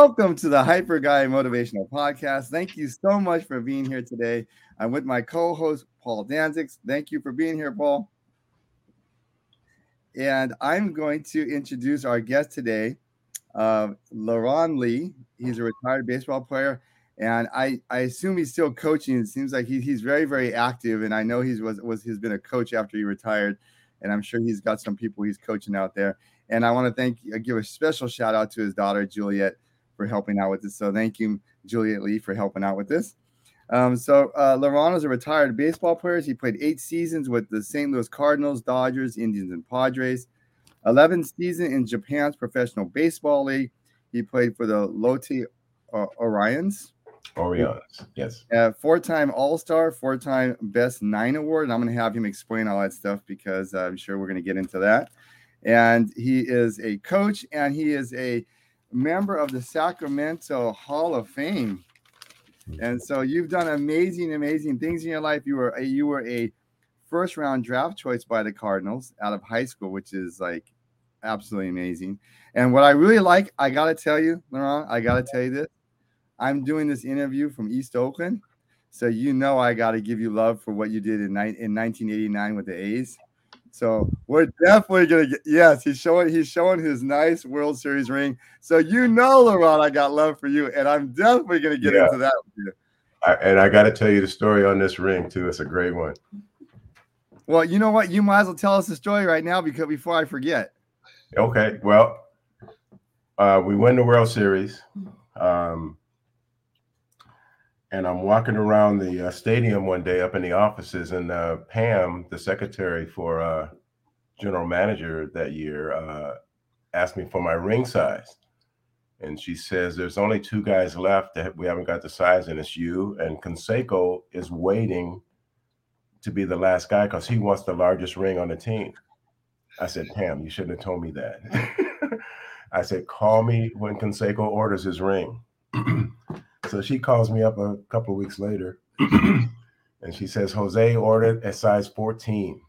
Welcome to the Hyper Guy Motivational Podcast. Thank you so much for being here today. I'm with my co-host Paul Danzig. Thank you for being here, Paul. And I'm going to introduce our guest today, uh, Leron Lee. He's a retired baseball player, and I, I assume he's still coaching. It seems like he, he's very very active, and I know he's was was he's been a coach after he retired, and I'm sure he's got some people he's coaching out there. And I want to thank give a special shout out to his daughter Juliet for helping out with this. So thank you, Juliet Lee, for helping out with this. Um, so uh, Leron is a retired baseball player. He played eight seasons with the St. Louis Cardinals, Dodgers, Indians, and Padres. 11 season in Japan's professional baseball league. He played for the Lotte uh, Orions. Orions, yes. Uh, four-time All-Star, four-time Best Nine Award. And I'm going to have him explain all that stuff because I'm sure we're going to get into that. And he is a coach and he is a member of the Sacramento Hall of Fame. And so you've done amazing, amazing things in your life. You were a, you were a first round draft choice by the Cardinals out of high school, which is like absolutely amazing. And what I really like, I gotta tell you, Leron, I gotta tell you this. I'm doing this interview from East Oakland, so you know I gotta give you love for what you did in, in 1989 with the A's. So we're definitely gonna get yes, he's showing he's showing his nice World Series ring. So you know, Leron, I got love for you, and I'm definitely gonna get yeah. into that with you. I, and I got to tell you the story on this ring too. It's a great one. Well, you know what? You might as well tell us the story right now because before I forget. Okay. Well, uh, we win the World Series. Um, and I'm walking around the uh, stadium one day up in the offices, and uh, Pam, the secretary for uh, general manager that year, uh, asked me for my ring size. And she says, There's only two guys left that we haven't got the size, and it's you. And Canseco is waiting to be the last guy because he wants the largest ring on the team. I said, Pam, you shouldn't have told me that. I said, Call me when Canseco orders his ring. So she calls me up a couple of weeks later and she says, Jose ordered a size 14.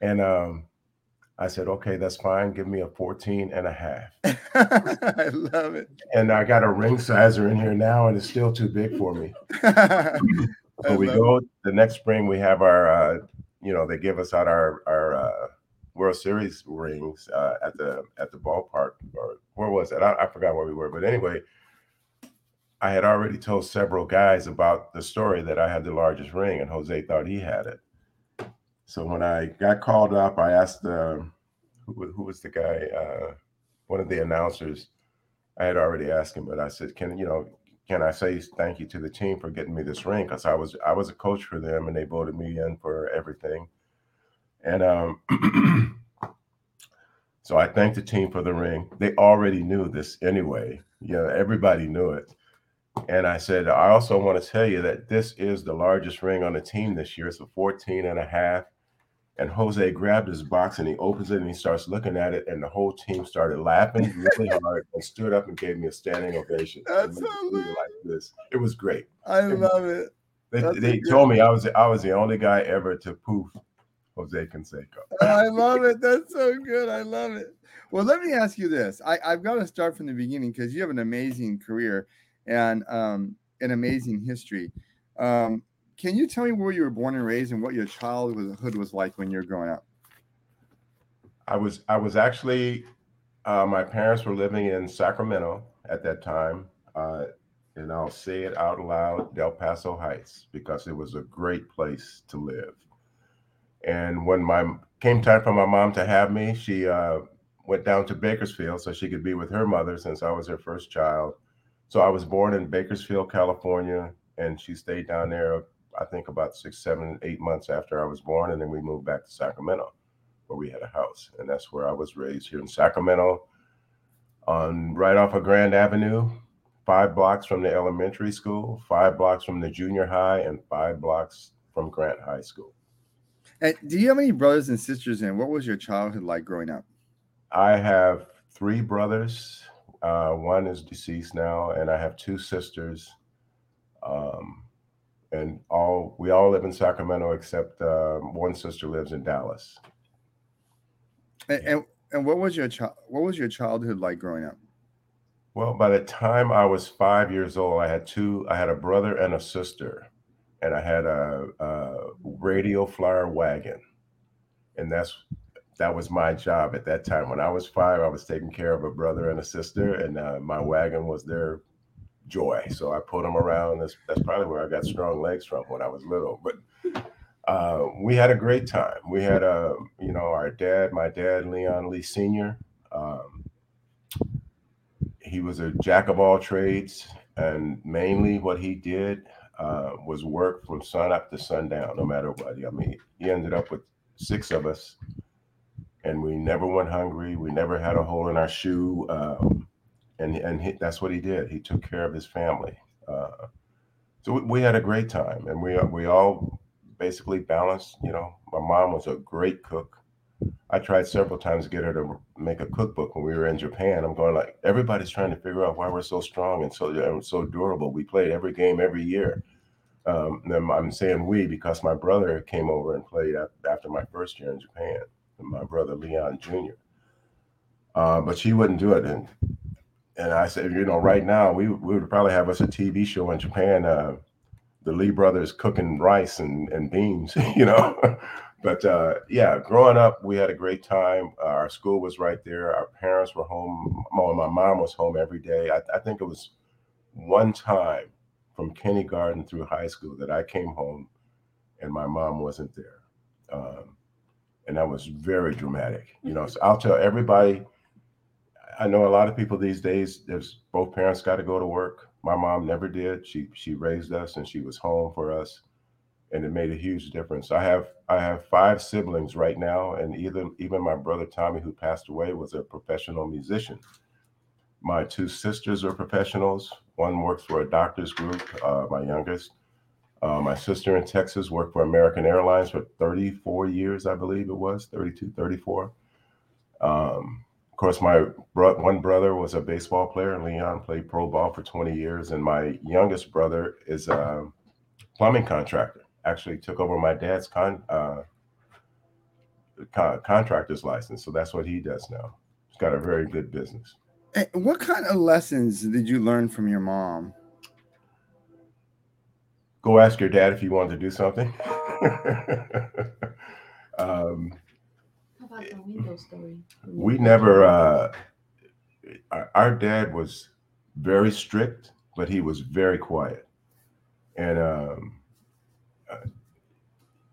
And um, I said, okay, that's fine. Give me a 14 and a half. I love it. And I got a ring sizer in here now, and it's still too big for me. so we go it. the next spring, we have our, uh, you know, they give us out our, our, uh, World Series rings uh, at the at the ballpark or where was it? I, I forgot where we were, but anyway, I had already told several guys about the story that I had the largest ring, and Jose thought he had it. So when I got called up, I asked uh, who, who, was the guy, uh, one of the announcers. I had already asked him, but I said, "Can you know? Can I say thank you to the team for getting me this ring? Because I was I was a coach for them, and they voted me in for everything." And um, so I thanked the team for the ring. They already knew this anyway. Know, everybody knew it. And I said, I also want to tell you that this is the largest ring on the team this year. It's a 14 and a half. And Jose grabbed his box and he opens it and he starts looking at it. And the whole team started laughing really hard and stood up and gave me a standing ovation. That's so like this. It was great. I it love it. They, they told me I was I was the only guy ever to poof Jose Canseco. I love it. That's so good. I love it. Well, let me ask you this. I, I've got to start from the beginning because you have an amazing career and um, an amazing history. Um, can you tell me where you were born and raised and what your childhood was like when you were growing up? I was I was actually uh, my parents were living in Sacramento at that time, uh, and I'll say it out loud: Del Paso Heights, because it was a great place to live. And when my came time for my mom to have me, she uh, went down to Bakersfield so she could be with her mother since I was her first child. So I was born in Bakersfield, California, and she stayed down there, I think about six, seven, eight months after I was born. And then we moved back to Sacramento, where we had a house. And that's where I was raised here in Sacramento, on right off of Grand Avenue, five blocks from the elementary school, five blocks from the junior high, and five blocks from Grant High School. And do you have any brothers and sisters? And what was your childhood like growing up? I have three brothers uh, one is deceased now, and I have two sisters. Um, and all we all live in Sacramento except uh, one sister lives in Dallas. And, and, and what was your child? What was your childhood like growing up? Well, by the time I was five years old, I had two. I had a brother and a sister, and I had a, a radio flyer wagon, and that's that was my job at that time. When I was five, I was taking care of a brother and a sister, and uh, my wagon was their joy. So I pulled them around. That's that's probably where I got strong legs from when I was little. But uh, we had a great time. We had a, you know, our dad, my dad, Leon Lee Senior. Um, he was a jack of all trades, and mainly what he did uh, was work from sun up to sundown, no matter what. I mean, he ended up with six of us, and we never went hungry. We never had a hole in our shoe, um, and and he, that's what he did. He took care of his family. Uh, so we, we had a great time, and we we all basically balanced. You know, my mom was a great cook. I tried several times to get her to make a cookbook when we were in Japan. I'm going like everybody's trying to figure out why we're so strong and so and so durable. We played every game every year. Um, I'm saying we because my brother came over and played after my first year in Japan. My brother Leon Jr. Uh, but she wouldn't do it, and and I said, you know, right now we, we would probably have us a TV show in Japan. Uh, the Lee brothers cooking rice and, and beans, you know. but uh, yeah, growing up, we had a great time. Uh, our school was right there. Our parents were home. My mom was home every day. I, I think it was one time from kindergarten through high school that I came home and my mom wasn't there. Um, and that was very dramatic, you know. So I'll tell everybody. I know a lot of people these days. There's both parents got to go to work. My mom never did. She she raised us and she was home for us, and it made a huge difference. I have I have five siblings right now, and even even my brother Tommy, who passed away, was a professional musician. My two sisters are professionals. One works for a doctor's group. Uh, my youngest. Uh, my sister in Texas worked for American Airlines for 34 years, I believe it was 32, 34. Um, of course, my bro- one brother was a baseball player. Leon played pro ball for 20 years, and my youngest brother is a plumbing contractor. Actually, took over my dad's con- uh, con- contractor's license, so that's what he does now. He's got a very good business. Hey, what kind of lessons did you learn from your mom? Go ask your dad if he wanted to do something. um, about the window story? We never. Uh, our dad was very strict, but he was very quiet. And um, uh,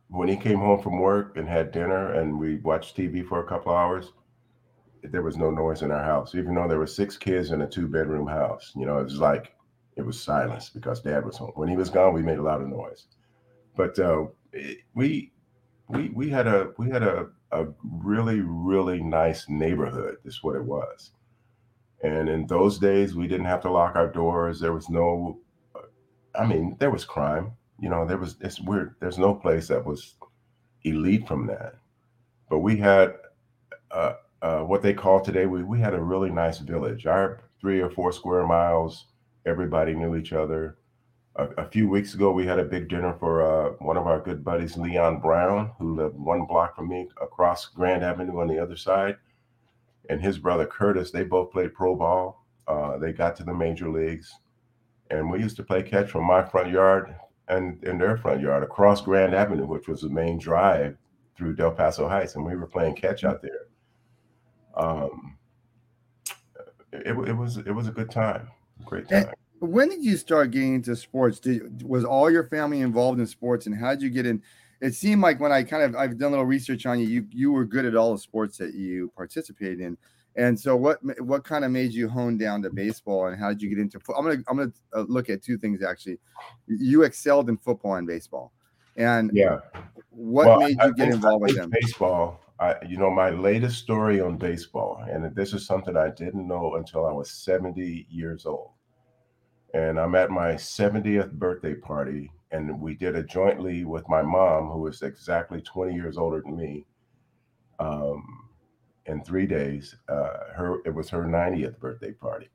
when he came home from work and had dinner, and we watched TV for a couple hours, there was no noise in our house, even though there were six kids in a two-bedroom house. You know, it was like it was silence because Dad was home. When he was gone, we made a lot of noise. But uh, we we we had a we had a a really, really nice neighborhood, is what it was. And in those days, we didn't have to lock our doors. There was no, I mean, there was crime. You know, there was, it's weird. There's no place that was elite from that. But we had uh, uh, what they call today, we, we had a really nice village. Our three or four square miles, everybody knew each other a, a, few weeks ago, we had a big dinner for uh, one of our good buddies, Leon Brown, who lived one block from me across Grand Avenue on the other side. And his brother Curtis, they both played pro ball. Uh, they got to the major leagues. And we used to play catch from my front yard and in their front yard across Grand Avenue, which was the main drive through Del Paso Heights. And we were playing catch out there. Um, it, it was it was a good time, great time when did you start getting into sports? Did was all your family involved in sports, and how did you get in? It seemed like when I kind of I've done a little research on you, you you were good at all the sports that you participated in. And so, what what kind of made you hone down to baseball, and how did you get into? I'm gonna I'm gonna uh, look at two things actually. You excelled in football and baseball, and yeah, what well, made you I get involved with them? Baseball. I, you know, my latest story on baseball, and this is something I didn't know until I was 70 years old and I'm at my 70th birthday party, and we did it jointly with my mom, who is exactly 20 years older than me. Um, in three days, uh, her it was her 90th birthday party,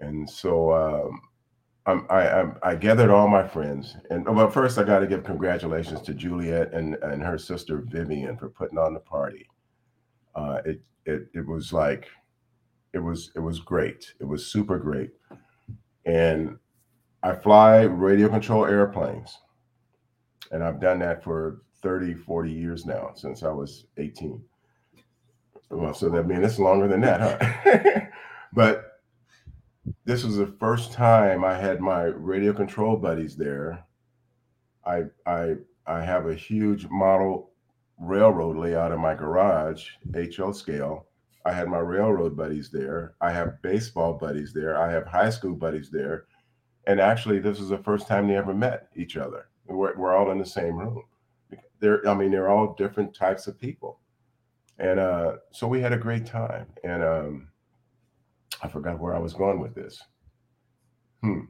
and so um, I'm, I, I'm, I gathered all my friends, and well, first I got to give congratulations to Juliet and and her sister Vivian for putting on the party. Uh, it it it was like it was it was great. It was super great. And I fly radio control airplanes. And I've done that for 30, 40 years now, since I was 18. Well, so that means it's longer than that, huh? but this was the first time I had my radio control buddies there. I I I have a huge model railroad layout in my garage, HO scale. I had my railroad buddies there. I have baseball buddies there. I have high school buddies there. And actually, this is the first time they ever met each other. We're, we're all in the same room. They're, I mean, they're all different types of people. And uh, so we had a great time. And um, I forgot where I was going with this. Hmm.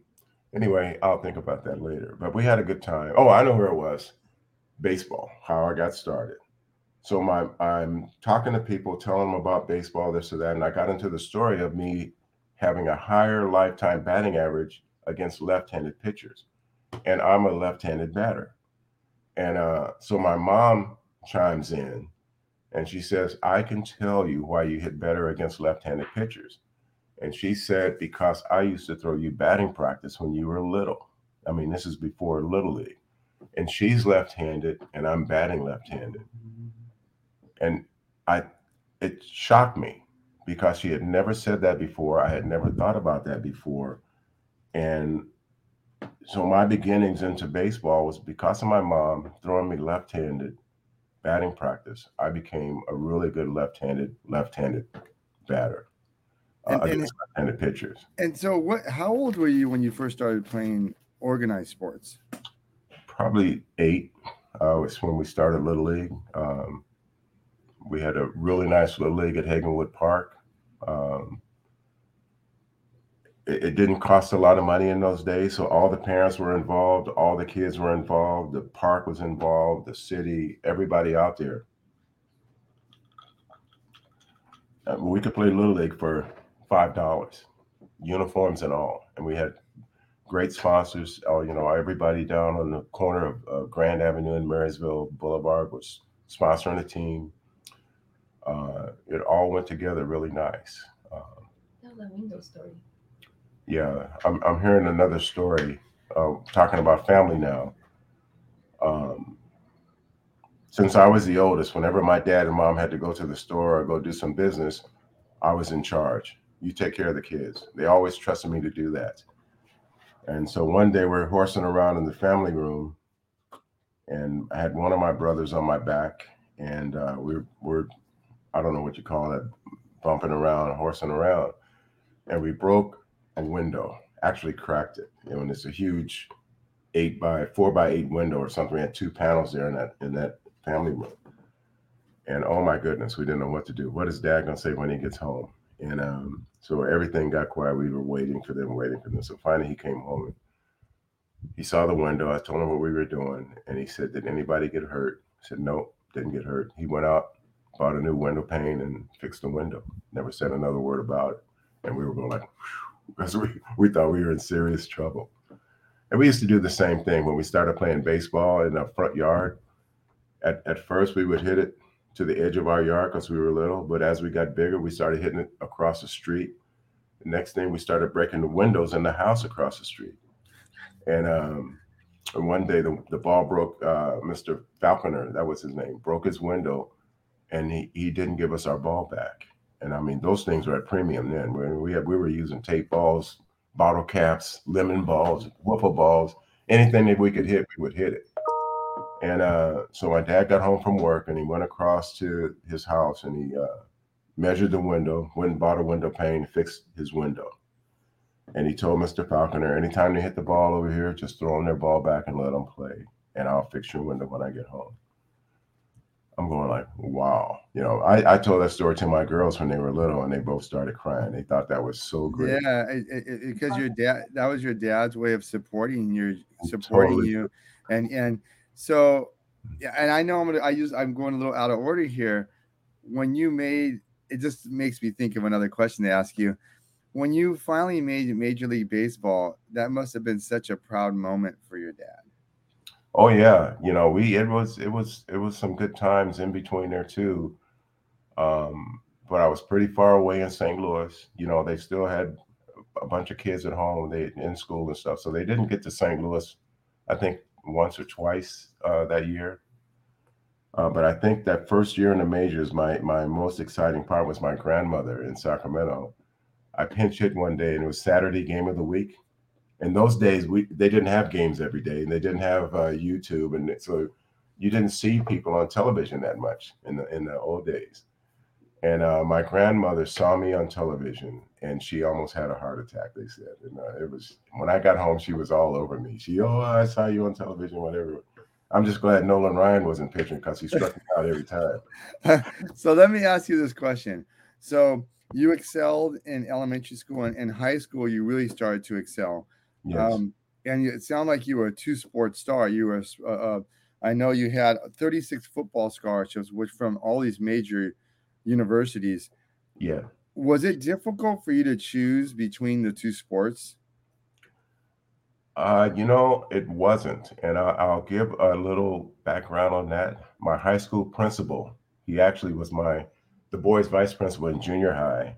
Anyway, I'll think about that later. But we had a good time. Oh, I know where it was. Baseball, how I got started. So my I'm talking to people, telling them about baseball, this or that, and I got into the story of me having a higher lifetime batting average against left-handed pitchers, and I'm a left-handed batter. And uh, so my mom chimes in, and she says, "I can tell you why you hit better against left-handed pitchers." And she said, because I used to throw you batting practice when you were little. I mean, this is before Little League. And she's left handed and I'm batting left handed. And I, it shocked me because she had never said that before. I had never thought about that before. And so my beginnings into baseball was because of my mom throwing me left handed batting practice. I became a really good left handed, left handed batter uh, and, left-handed pitchers. And so, what? How old were you when you first started playing organized sports? Probably eight. Uh, was when we started Little League. Um, we had a really nice Little League at Hagginwood Park. Um, it, it, didn't cost a lot of money in those days, so all the parents were involved, all the kids were involved, the park was involved, the city, everybody out there. We could play Little League for five dollars, uniforms and all. And we had great sponsors. Oh, you know, everybody down on the corner of uh, Grand Avenue and Marysville Boulevard was sponsoring the team. Uh, it all went together really nice. Um, window story. Yeah, I'm, I'm hearing another story uh, talking about family now. Um, since I was the oldest, whenever my dad and mom had to go to the store or go do some business, I was in charge you take care of the kids. They always trusted me to do that. And so one day we're horsing around in the family room, and I had one of my brothers on my back, and uh, we're we're I don't know what you call it, bumping around, horsing around, and we broke a window. Actually cracked it. You know, and it's a huge eight by four by eight window or something. We had two panels there in that in that family room. And oh my goodness, we didn't know what to do. What is dad gonna say when he gets home? And um, so everything got quiet. We were waiting for them, waiting for them. So finally, he came home. he saw the window. I told him what we were doing, and he said, "Did anybody get hurt?" I said, "Nope, didn't get hurt." He went out, bought a new window pane, and fixed the window. Never said another word about it. And we were going like, because we we thought we were in serious trouble. And we used to do the same thing when we started playing baseball in the front yard. At, at first, we would hit it to the edge of our yard because we were little. But as we got bigger, we started hitting it across the street. The next thing, we started breaking the windows in the house across the street. And, um, and one day, the, the ball broke. Uh, Mr. Falconer, that was his name, broke his window, and he, he didn't give us our ball back. And I mean, those things were at premium then. We, we had we were using tape balls, bottle caps, lemon balls, wiffle balls, anything that we could hit, we would hit it. And uh, so my dad got home from work and he went across to his house and he uh, measured the window, went and bought a window pane, fixed his window. And he told Mr. Falconer, anytime they hit the ball over here, just throw them their ball back and let them play. And I'll fix your window when I get home. I'm going like, wow. You know, I, I told that story to my girls when they were little and they both started crying. They thought that was so great. Yeah, because your dad, that was your dad's way of supporting you, supporting totally. you. And, and, so, yeah, and I know I'm gonna. I use. I'm going a little out of order here. When you made it, just makes me think of another question to ask you. When you finally made Major League Baseball, that must have been such a proud moment for your dad. Oh yeah, you know we it was it was it was some good times in between there too. Um, but I was pretty far away in St. Louis. You know, they still had a bunch of kids at home, they in school and stuff, so they didn't get to St. Louis. I think once or twice uh, that year. Uh, but I think that first year in the majors, my my most exciting part was my grandmother in Sacramento. I pinch hit one day, and it was Saturday game of the week. In those days, we they didn't have games every day, and they didn't have uh, YouTube, and so you didn't see people on television that much in the in the old days. And uh, my grandmother saw me on television, and she almost had a heart attack. They said, and uh, it was when I got home, she was all over me. She, oh, I saw you on television, whatever. I'm just glad Nolan Ryan wasn't pitching because he struck me out every time. so let me ask you this question. So you excelled in elementary school and in high school, you really started to excel. Yes. Um, and it sounded like you were a two sport star. You were, uh, uh, I know you had 36 football scholarships, which from all these major universities. Yeah. Was it difficult for you to choose between the two sports? Uh, you know, it wasn't. And I, I'll give a little background on that. My high school principal, he actually was my the boys vice principal in junior high.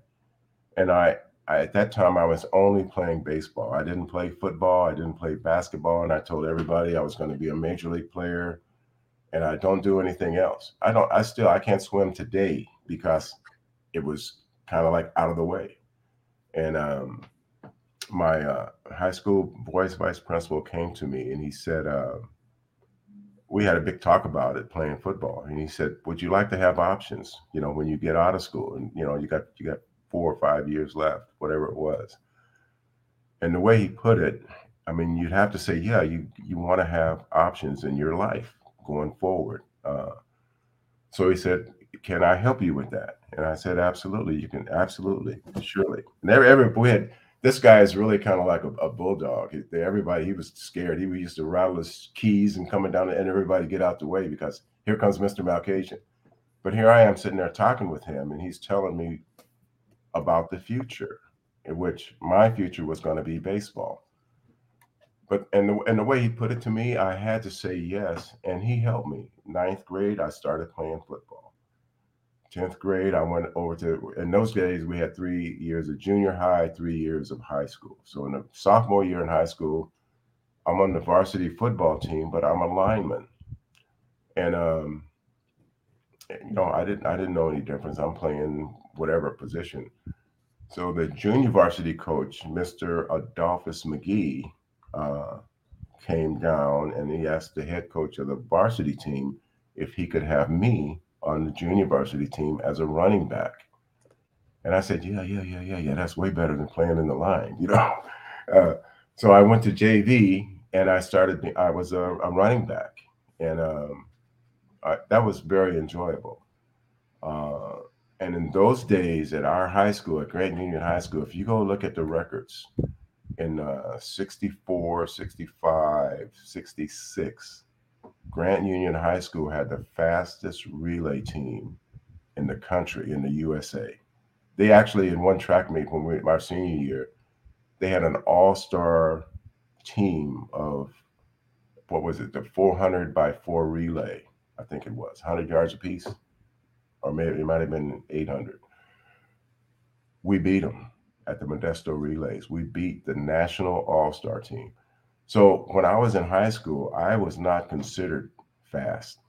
And I, I at that time I was only playing baseball. I didn't play football, I didn't play basketball, and I told everybody I was going to be a major league player and I don't do anything else. I don't I still I can't swim today because it was kind of like out of the way. And um my uh, high school boys vice principal came to me and he said, uh, we had a big talk about it playing football. And he said, would you like to have options, you know, when you get out of school and, you know, you got, you got four or five years left, whatever it was. And the way he put it, I mean, you'd have to say, yeah, you, you want to have options in your life going forward. Uh, so he said, can I help you with that? And I said, absolutely. You can absolutely, surely. And every, every we had, this guy is really kind of like a, a bulldog. He, everybody, he was scared. He used to rattle his keys and coming down and everybody get out the way because here comes Mr. Malkasian. But here I am sitting there talking with him, and he's telling me about the future, in which my future was going to be baseball. But and the, and the way he put it to me, I had to say yes, and he helped me. Ninth grade, I started playing football 10th grade, I went over to, in those days, we had three years of junior high, three years of high school. So in the sophomore year in high school, I'm on the varsity football team, but I'm a lineman. And, um, you know, I didn't, I didn't know any difference. I'm playing whatever position. So the junior varsity coach, Mr. Adolphus McGee, uh, came down and he asked the head coach of the varsity team if he could have me on the junior varsity team as a running back. And I said, yeah, yeah, yeah, yeah, yeah. That's way better than playing in the line, you know. Uh, so I went to JV and I started. I was a, a running back, and um, I, that was very enjoyable. Uh, and in those days at our high school, at Grant Union High School, if you go look at the records in uh, 64, 65, 66, Grant Union High School had the fastest relay team in the country, in the USA. They actually, in one track meet when we our senior year, they had an all-star team of what was it, the 400 by four relay, I think it was, 100 yards apiece, or maybe it might have been 800. We beat them at the Modesto relays. We beat the national all-star team. So when I was in high school, I was not considered fast.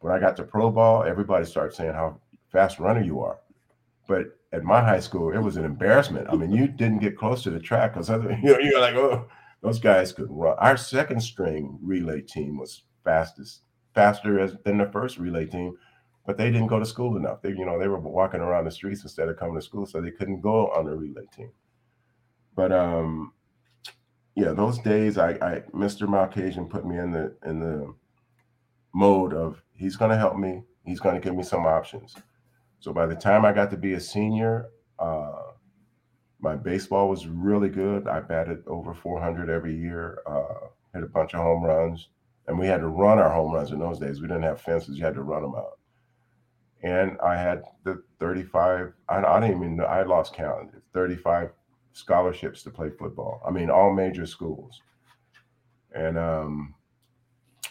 When I got to pro ball, everybody started saying how fast runner you are. But at my high school, it was an embarrassment. I mean, you didn't get close to the track because you know you're like, oh, those guys could run. Our second string relay team was fastest, faster as than the first relay team, but they didn't go to school enough. They, you know, they were walking around the streets instead of coming to school, so they couldn't go on the relay team. But um, yeah, those days, I, I Mr. Malkasian put me in the in the mode of he's going to help me. He's going to give me some options. So by the time I got to be a senior, uh, my baseball was really good. I batted over 400 every year, uh, hit a bunch of home runs, and we had to run our home runs in those days. We didn't have fences; you had to run them out. And I had the 35. I, I didn't even know. I lost count. 35 scholarships to play football. I mean, all major schools. And um,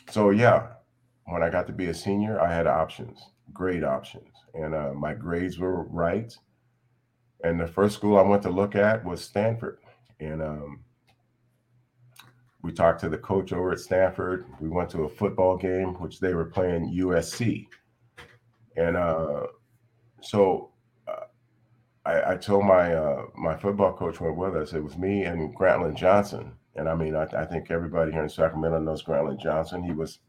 so, yeah, when I got to be a senior, I had options. great options. And uh, my grades were right. And the first school I went to look at was Stanford. And um, we talked to the coach over at Stanford. We went to a football game, which they were playing USC. And uh, so uh, I, I, told my uh, my football coach went with us. It was me and Grantland Johnson. And I mean, I, I think everybody here in Sacramento knows Grantland Johnson. He was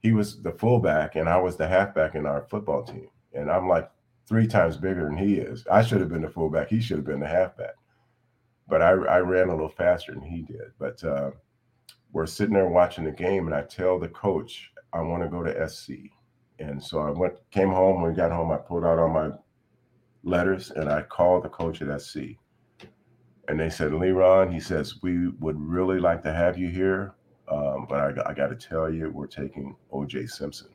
he was the fullback and I was the halfback in our football team. And I'm like three times bigger than he is. I should have been the fullback. He should have been the halfback. But I, I ran a little faster than he did. But uh, we're sitting there watching the game, and I tell the coach, I want to go to SC. And so I went, came home. When we got home, I pulled out all my letters and I called the coach at SC. And they said, Leron, he says, we would really like to have you here. Um, but I, I got to tell you, we're taking OJ Simpson.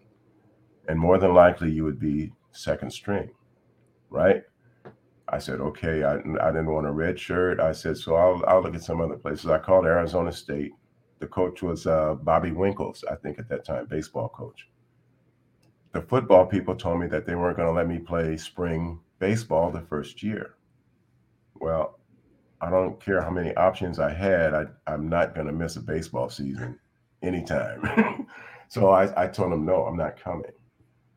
And more than likely, you would be second string, right? I said, okay. I, I didn't want a red shirt. I said, so I'll, I'll look at some other places. I called Arizona State. The coach was uh, Bobby Winkles, I think, at that time, baseball coach. The football people told me that they weren't going to let me play spring baseball the first year. Well, I don't care how many options I had. I, I'm not going to miss a baseball season anytime. so I, I told them, no, I'm not coming.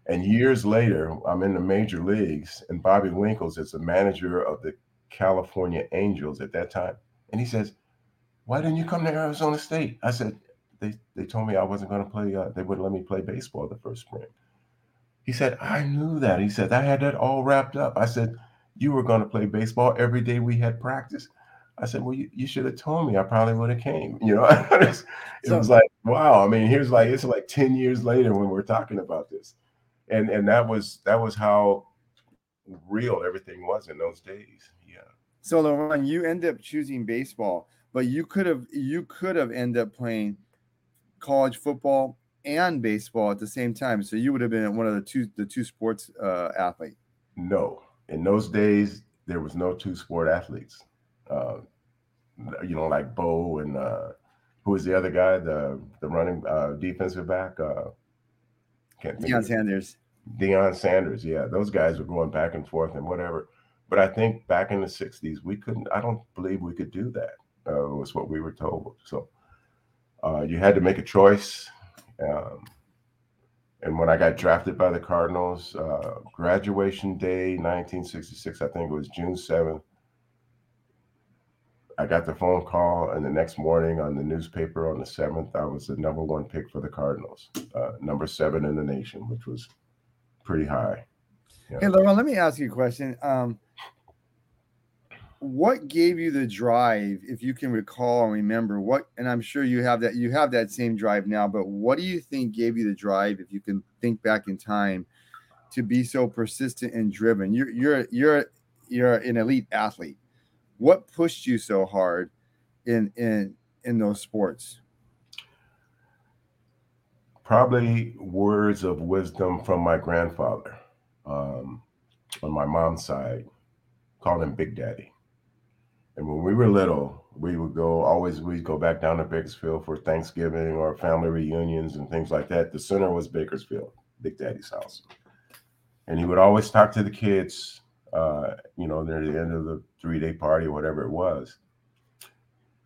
And years later, I'm in the major leagues, and Bobby Winkles is the manager of the California Angels at that time. And he says, Why didn't you come to Arizona State? I said, They, they told me I wasn't going to play, uh, they wouldn't let me play baseball the first spring. He said, I knew that. He said, I had that all wrapped up. I said, you were going to play baseball every day we had practice. I said, well, you, you should have told me. I probably would have came. You know, it so, was like, wow. I mean, here's like it's like ten years later when we're talking about this, and and that was that was how real everything was in those days. Yeah. So Leron, you end up choosing baseball, but you could have you could have ended up playing college football and baseball at the same time. So you would have been one of the two the two sports uh, athlete. No, in those days there was no two sport athletes. Uh, you know, like Bo and uh, who was the other guy, the the running uh, defensive back. Uh, can't think Deion Sanders. Deion Sanders, yeah, those guys were going back and forth and whatever. But I think back in the '60s, we couldn't. I don't believe we could do that. Uh, was what we were told. So uh, you had to make a choice. Um, and when I got drafted by the Cardinals, uh, graduation day, 1966, I think it was June 7th. I got the phone call, and the next morning on the newspaper on the 7th, I was the number one pick for the Cardinals, uh, number seven in the nation, which was pretty high. Yeah. Hey, Leron, let me ask you a question. Um, what gave you the drive if you can recall and remember what and i'm sure you have that you have that same drive now but what do you think gave you the drive if you can think back in time to be so persistent and driven? You're you're you're you're an elite athlete. What pushed you so hard in in in those sports? Probably words of wisdom from my grandfather um, on my mom's side called him big daddy and when we were little, we would go always we'd go back down to Bakersfield for Thanksgiving or family reunions and things like that. The center was Bakersfield, Big Daddy's house. And he would always talk to the kids, uh, you know, near the end of the three-day party or whatever it was.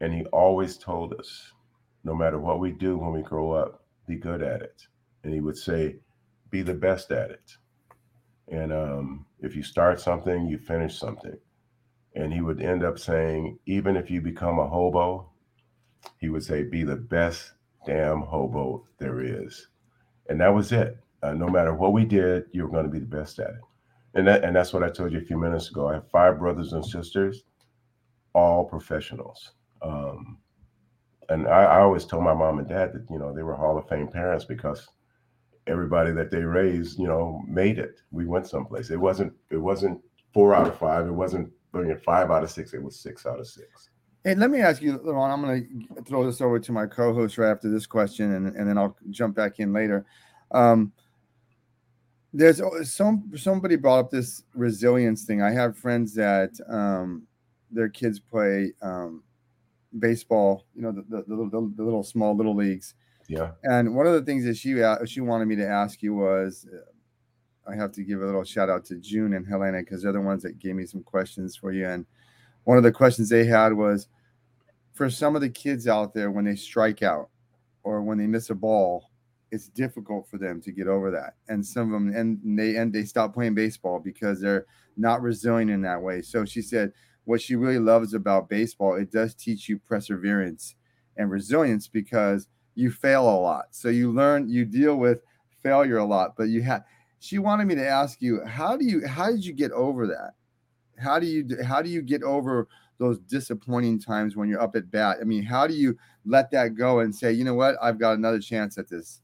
And he always told us, no matter what we do when we grow up, be good at it. And he would say, be the best at it. And um, if you start something, you finish something and he would end up saying, even if you become a hobo, he would say, be the best damn hobo there is. And that was it. Uh, no matter what we did, you were going to be the best at it. And that, and that's what I told you a few minutes ago. I have five brothers and sisters, all professionals. Um, and I, I always told my mom and dad that you know they were Hall of Fame parents because everybody that they raised, you know, made it. We went someplace. It wasn't it wasn't four out of five. It wasn't five out of six. It was six out of six. Hey, let me ask you, Leron. I'm going to throw this over to my co-host right after this question, and, and then I'll jump back in later. Um, there's some somebody brought up this resilience thing. I have friends that um, their kids play um, baseball. You know, the, the, the, the, little small little leagues. Yeah. And one of the things that she she wanted me to ask you was, I have to give a little shout out to June and Helena because they're the ones that gave me some questions for you. And one of the questions they had was for some of the kids out there when they strike out or when they miss a ball, it's difficult for them to get over that. And some of them and they and they stop playing baseball because they're not resilient in that way. So she said what she really loves about baseball, it does teach you perseverance and resilience because you fail a lot. So you learn, you deal with failure a lot, but you have she wanted me to ask you, how do you how did you get over that? How do you how do you get over those disappointing times when you're up at bat? I mean, how do you let that go and say, you know what, I've got another chance at this?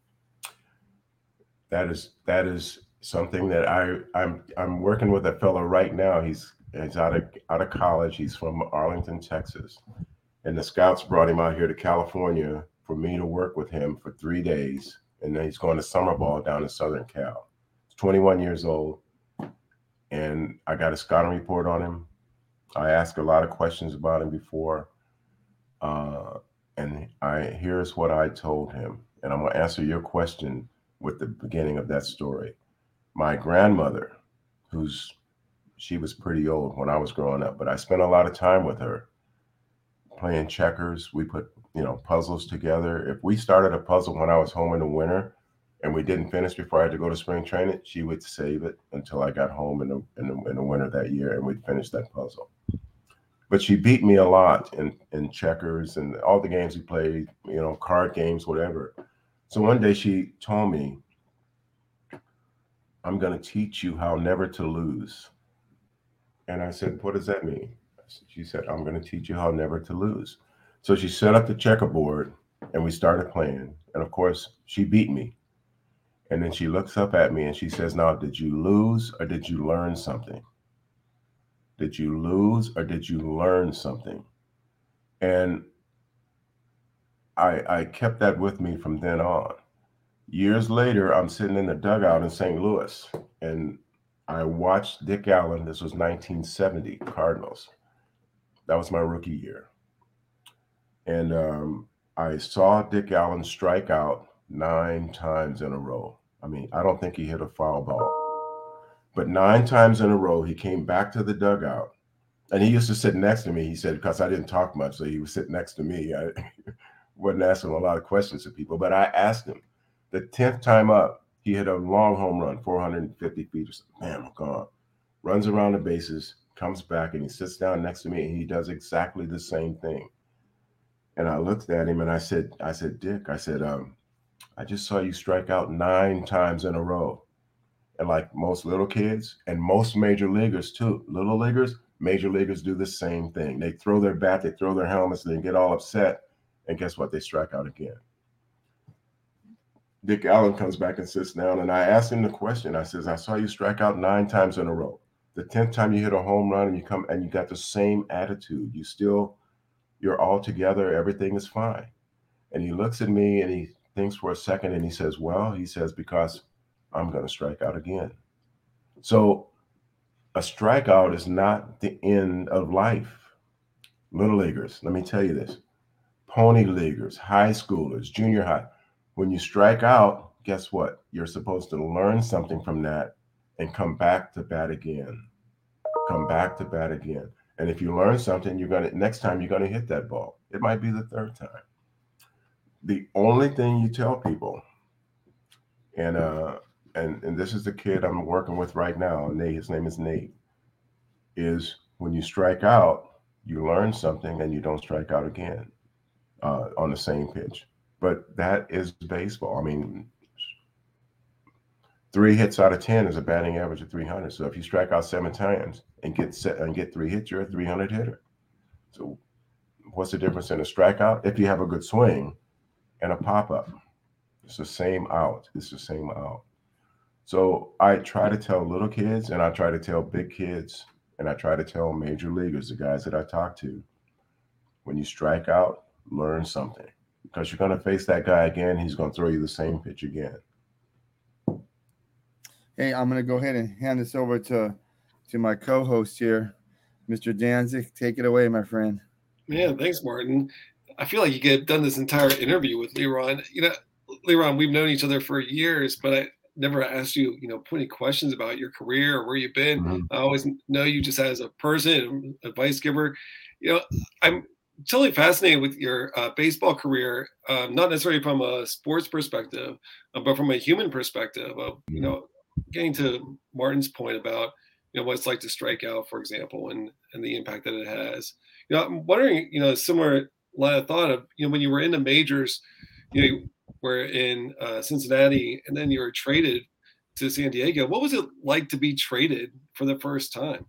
That is that is something that I I'm I'm working with a fellow right now. He's he's out of out of college. He's from Arlington, Texas, and the scouts brought him out here to California for me to work with him for three days, and then he's going to summer ball down in Southern Cal. He's 21 years old, and I got a scouting report on him. I asked a lot of questions about him before, uh, and I here's what I told him, and I'm to answer your question with the beginning of that story. My grandmother, who's she was pretty old when I was growing up, but I spent a lot of time with her playing checkers. We put, you know, puzzles together. If we started a puzzle when I was home in the winter and we didn't finish before I had to go to spring training, she would save it until I got home in the, in the, in the winter that year and we'd finish that puzzle. But she beat me a lot in, in checkers and all the games we played, you know, card games, whatever. So one day she told me, I'm going to teach you how never to lose. And I said, What does that mean? She said, I'm going to teach you how never to lose. So she set up the checkerboard and we started playing. And of course, she beat me. And then she looks up at me and she says, Now, did you lose or did you learn something? Did you lose or did you learn something? And I, I kept that with me from then on. Years later, I'm sitting in the dugout in St. Louis and I watched Dick Allen. This was 1970 Cardinals. That was my rookie year. And um, I saw Dick Allen strike out nine times in a row. I mean, I don't think he hit a foul ball, but nine times in a row, he came back to the dugout. And he used to sit next to me. He said, because I didn't talk much, so he would sit next to me. I wasn't asking a lot of questions to people, but I asked him the 10th time up, he hit a long home run, 450 feet or something. Bam, gone. Runs around the bases, comes back, and he sits down next to me, and he does exactly the same thing. And I looked at him and I said, I said, Dick, I said, um, I just saw you strike out nine times in a row. And like most little kids and most major leaguers too, little leaguers, major leaguers do the same thing. They throw their bat, they throw their helmets, they get all upset, and guess what? They strike out again. Dick Allen comes back and sits down, and I asked him the question. I says, "I saw you strike out nine times in a row. The tenth time you hit a home run, and you come and you got the same attitude. You still, you're all together. Everything is fine." And he looks at me and he thinks for a second, and he says, "Well," he says, "because I'm going to strike out again." So, a strikeout is not the end of life. Little leaguers, let me tell you this: pony leaguers, high schoolers, junior high when you strike out, guess what? You're supposed to learn something from that and come back to bat again. Come back to bat again. And if you learn something, you're gonna next time you're gonna hit that ball. It might be the third time. The only thing you tell people, and uh, and and this is the kid I'm working with right now, Nate. His name is Nate. Is when you strike out, you learn something, and you don't strike out again uh, on the same pitch. But that is baseball. I mean, three hits out of ten is a batting average of 300. So if you strike out seven times and get set and get three hits, you're a 300 hitter. So what's the difference in a strikeout? If you have a good swing and a pop up, it's the same out. It's the same out. So I try to tell little kids and I try to tell big kids and I try to tell major leaguers, the guys that I talk to, when you strike out, learn something because you're going to face that guy again. He's going to throw you the same pitch again. Hey, I'm going to go ahead and hand this over to to my co-host here, Mr. Danzig. Take it away, my friend. Yeah, thanks, Martin. I feel like you could have done this entire interview with Leron. You know, Leron, we've known each other for years, but I, never asked you, you know, plenty questions about your career or where you've been. Mm-hmm. I always know you just as a person, advice giver. You know, I'm totally fascinated with your uh, baseball career, uh, not necessarily from a sports perspective, uh, but from a human perspective of, you mm-hmm. know, getting to Martin's point about, you know, what it's like to strike out, for example, and, and the impact that it has. You know, I'm wondering, you know, similar line of thought of, you know, when you were in the majors, you know, were in uh, Cincinnati, and then you were traded to San Diego. What was it like to be traded for the first time?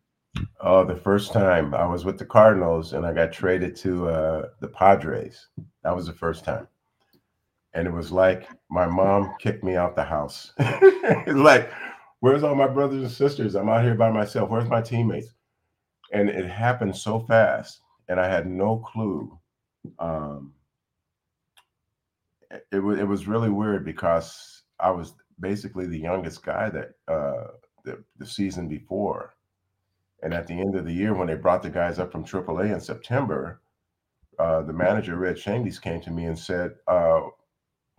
Oh, the first time I was with the Cardinals and I got traded to uh, the Padres. That was the first time. And it was like my mom kicked me out the house. it's like, where's all my brothers and sisters? I'm out here by myself. Where's my teammates? And it happened so fast, and I had no clue um, it was it was really weird because I was basically the youngest guy that uh, the the season before, and at the end of the year when they brought the guys up from AAA in September, uh, the manager Red Schoendienst came to me and said, uh,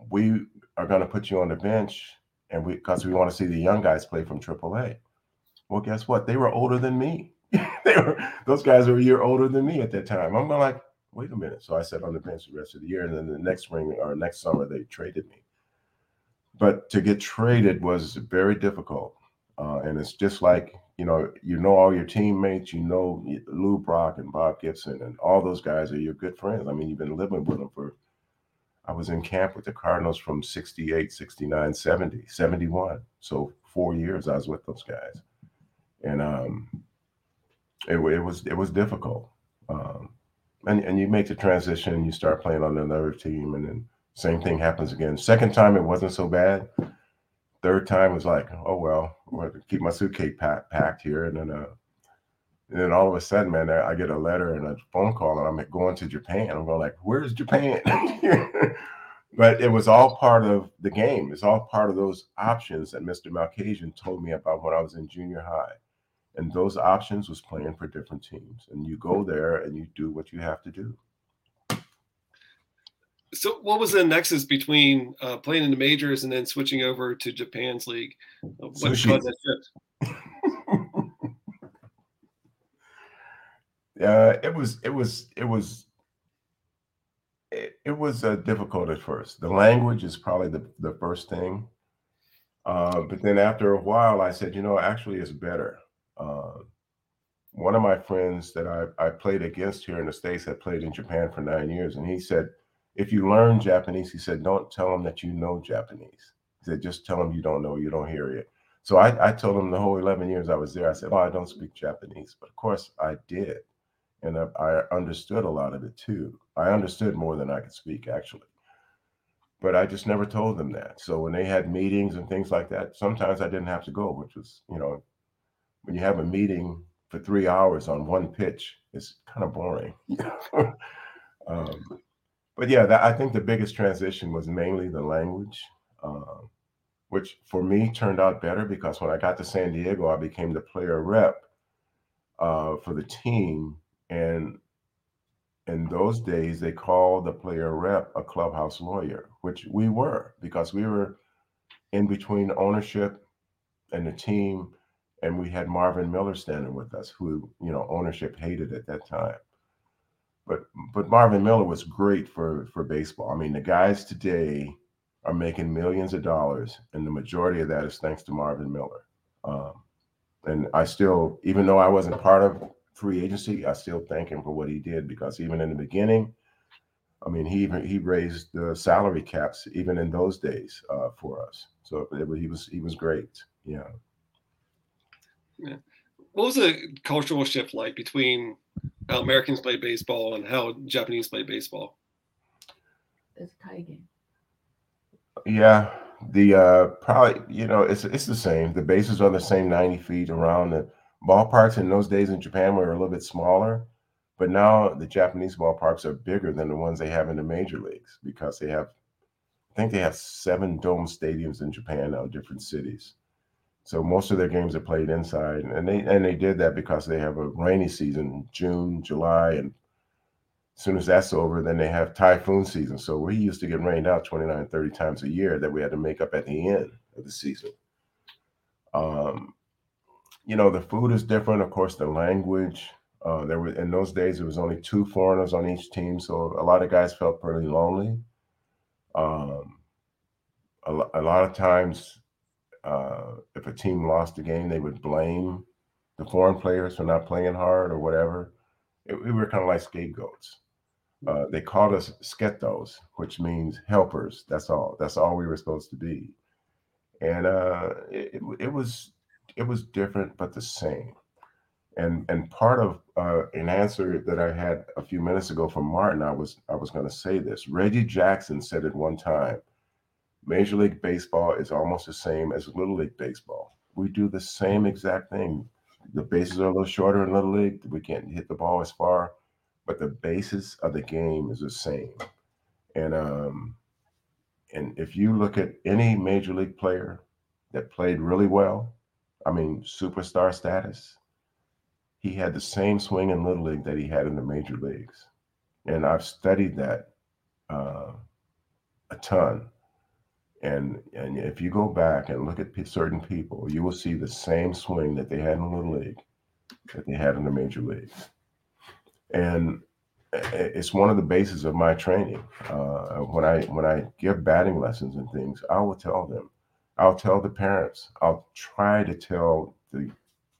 "We are going to put you on the bench, and we because we want to see the young guys play from AAA." Well, guess what? They were older than me. they were those guys were a year older than me at that time. I'm like, wait a minute. So I sat on the bench the rest of the year. And then the next spring or next summer, they traded me. But to get traded was very difficult. Uh, and it's just like, you know, you know all your teammates, you know Lou Brock and Bob Gibson, and all those guys are your good friends. I mean, you've been living with them for, I was in camp with the Cardinals from 68, 69, 70, 71. So four years I was with those guys. And um, it, it was it was difficult. Um, and, and you make the transition, you start playing on another team, and then same thing happens again. Second time, it wasn't so bad. Third time was like, oh well, I'm gonna keep my suitcase pack, packed here, and then uh, and then all of a sudden, man, I get a letter and a phone call, and I'm going to Japan. I'm going like, where's Japan? but it was all part of the game. It's all part of those options that Mr. Malkasian told me about when I was in junior high and those options was playing for different teams. And you go there and you do what you have to do. So what was the nexus between uh, playing in the majors and then switching over to japan's league? What caused that shift? Uh, it was it was it was it, it was uh, difficult at first. The language is probably the, the first thing. Uh, but then after a while i said you know actually it's better uh, one of my friends that I, I played against here in the States had played in Japan for nine years. And he said, if you learn Japanese, he said, don't tell them that you know Japanese. He said, just tell them you don't know, you don't hear it. So I, I told him the whole 11 years I was there, I said, oh, I don't speak Japanese. But of course I did. And I, I understood a lot of it too. I understood more than I could speak, actually but I just never told them that. So when they had meetings and things like that, sometimes I didn't have to go, which was, you know, when you have a meeting for three hours on one pitch, it's kind of boring. um, but yeah, that, I think the biggest transition was mainly the language, uh, which for me turned out better because when I got to San Diego, I became the player rep uh, for the team. And in those days, they called the player rep a clubhouse lawyer, which we were because we were in between ownership and the team and we had Marvin Miller standing with us, who you know ownership hated at that time. But but Marvin Miller was great for for baseball. I mean, the guys today are making millions of dollars, and the majority of that is thanks to Marvin Miller. Um, and I still, even though I wasn't part of free agency, I still thank him for what he did because even in the beginning, I mean, he even he raised the salary caps even in those days uh, for us. So it, he was he was great. Yeah. Yeah. What was the cultural shift like between how Americans play baseball and how Japanese play baseball? It's a tie game. Yeah, the uh probably you know it's it's the same. The bases are the same, ninety feet around. The ballparks in those days in Japan were a little bit smaller, but now the Japanese ballparks are bigger than the ones they have in the major leagues because they have, I think they have seven dome stadiums in Japan now, different cities. So most of their games are played inside, and they and they did that because they have a rainy season, June, July, and as soon as that's over, then they have typhoon season. So we used to get rained out 29, 30 times a year that we had to make up at the end of the season. Um, you know, the food is different. Of course, the language. Uh, there were in those days, there was only two foreigners on each team, so a lot of guys felt pretty lonely. Um, a, a lot of times, uh, if a team lost a game, they would blame the foreign players for not playing hard or whatever. It, we were kind of like scapegoats. Uh, they called us sketos, which means helpers. That's all. That's all we were supposed to be. And uh, it, it was it was different but the same. And and part of uh, an answer that I had a few minutes ago from Martin, I was I was going to say this. Reggie Jackson said it one time. Major League Baseball is almost the same as Little League Baseball. We do the same exact thing. The bases are a little shorter in Little League. We can't hit the ball as far but the basis of the game is the same. And um, and if you look at any major league player that played really well, I mean superstar status, he had the same swing in little league that he had in the major leagues. And I've studied that uh, a ton. And and if you go back and look at certain people, you will see the same swing that they had in the little league that they had in the major leagues and it's one of the bases of my training. Uh, when I when I give batting lessons and things, I will tell them. I'll tell the parents. I'll try to tell the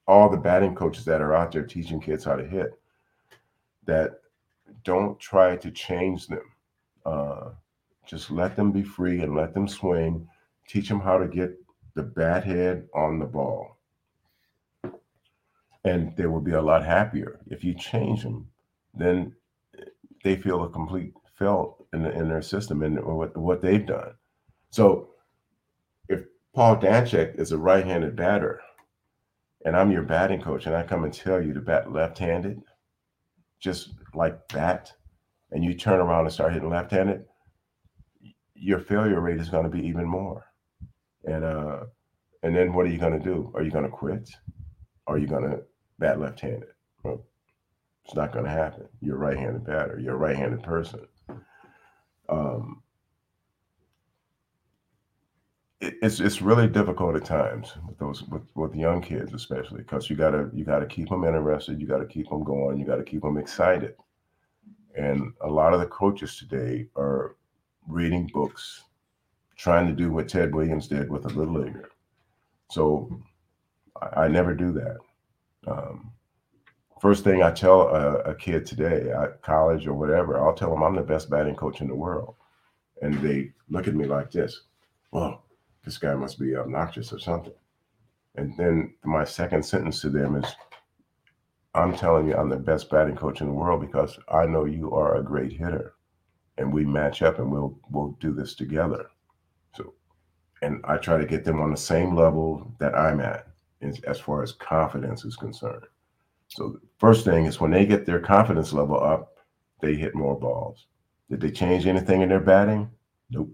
all the batting coaches that are out there teaching kids how to hit that don't try to change them. Uh, just let them be free and let them swing. Teach them how to get the bat head on the ball, and they will be a lot happier if you change them then they feel a complete fail in, in their system and what, what they've done. So if Paul Danchek is a right-handed batter and I'm your batting coach and I come and tell you to bat left-handed, just like that, and you turn around and start hitting left-handed, your failure rate is going to be even more. And uh, and then what are you going to do? Are you going to quit? Are you going to bat left-handed? Well, it's not going to happen. You're a right-handed batter. You're a right-handed person. Um, it, it's it's really difficult at times with those with, with young kids, especially because you gotta you gotta keep them interested. You gotta keep them going. You gotta keep them excited. And a lot of the coaches today are reading books, trying to do what Ted Williams did with a little leaguer. So I, I never do that. Um, First thing I tell a, a kid today at college or whatever, I'll tell them I'm the best batting coach in the world. And they look at me like this, well, this guy must be obnoxious or something. And then my second sentence to them is, I'm telling you, I'm the best batting coach in the world because I know you are a great hitter, and we match up, and we'll we'll do this together. So, and I try to get them on the same level that I'm at, as, as far as confidence is concerned. So first thing is when they get their confidence level up, they hit more balls. Did they change anything in their batting? Nope.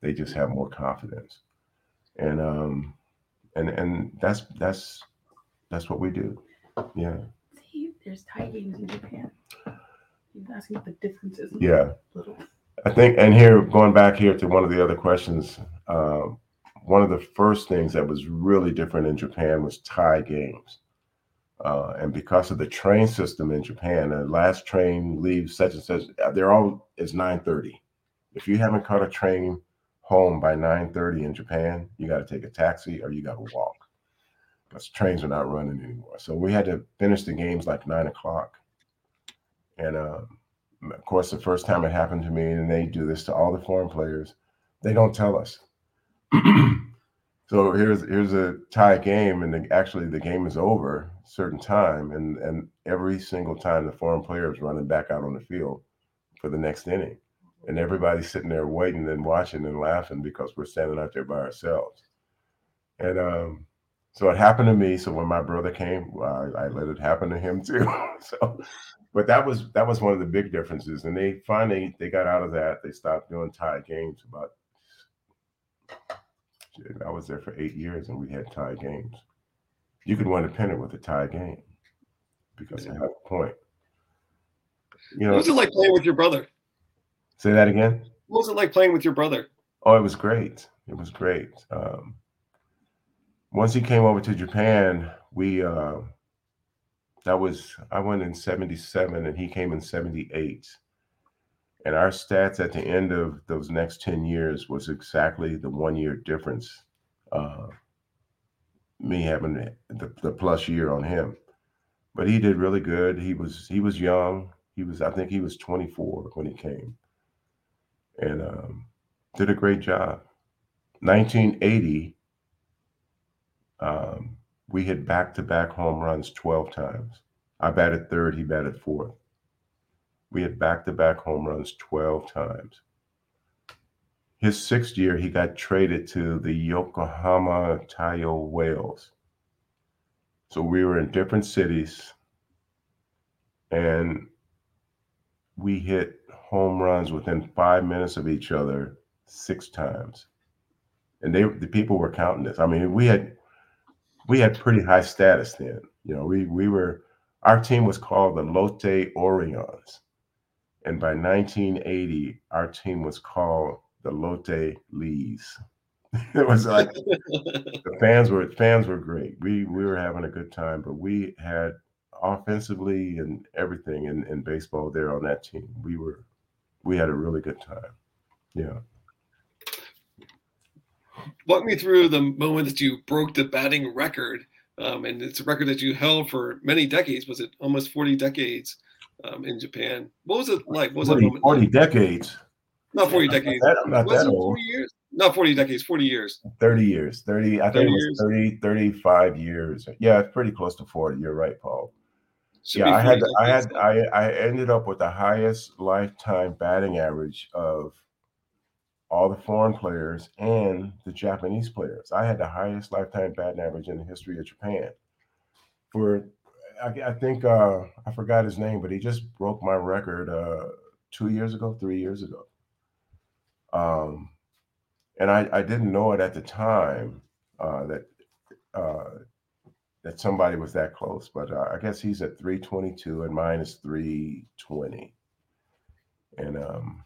They just have more confidence. And um and and that's that's that's what we do. Yeah. See, there's tie games in Japan. Asking what the difference is. Yeah. Little. I think, and here going back here to one of the other questions, uh, one of the first things that was really different in Japan was tie games. Uh, and because of the train system in Japan, the last train leaves such and such. Uh, they're all is nine thirty. If you haven't caught a train home by nine thirty in Japan, you got to take a taxi or you got to walk because trains are not running anymore. So we had to finish the games like nine o'clock. And uh, of course, the first time it happened to me, and they do this to all the foreign players, they don't tell us. So here's here's a tie game, and the, actually the game is over certain time, and and every single time the foreign player is running back out on the field for the next inning, and everybody's sitting there waiting and watching and laughing because we're standing out there by ourselves. And um, so it happened to me. So when my brother came, I, I let it happen to him too. so, but that was that was one of the big differences, and they finally they got out of that. They stopped doing tie games about I was there for eight years and we had tie games. You could win a pennant with a tie game because yeah. you have a point. You know, what was it like playing with your brother? Say that again. What was it like playing with your brother? Oh, it was great. it was great. Um, once he came over to Japan, we uh, that was I went in '77 and he came in '78, and our stats at the end of those next ten years was exactly the one year difference. Uh, me having the, the plus year on him, but he did really good. He was he was young. He was I think he was 24 when he came, and um, did a great job. 1980 um, we hit back to back home runs 12 times. I batted third, he batted fourth. We had back to back home runs 12 times. His sixth year, he got traded to the Yokohama Taiyo Whales. So we were in different cities and we hit home runs within five minutes of each other six times. And they the people were counting this. I mean, we had we had pretty high status then. You know, we we were our team was called the Lotte Orions. And by 1980, our team was called the Lotte Lees. it was like the fans were fans were great. We we were having a good time, but we had offensively and everything in, in baseball there on that team. We were we had a really good time. Yeah walk me through the moment that you broke the batting record. Um, and it's a record that you held for many decades. Was it almost 40 decades um, in Japan? What was it like? What was 40, 40 decades. Not 40 decades. I'm not that, old. 40 years? Not 40 decades, 40 years. 30 years. 30, I 30 think it was 30, 35 years. Yeah, it's pretty close to 40. You're right, Paul. Should yeah, I had, I had, I, I ended up with the highest lifetime batting average of all the foreign players and the Japanese players. I had the highest lifetime batting average in the history of Japan. For I, I think uh, I forgot his name, but he just broke my record uh, two years ago, three years ago. Um, and I, I didn't know it at the time uh, that uh, that somebody was that close, but uh, I guess he's at 322 and mine is 320. And um,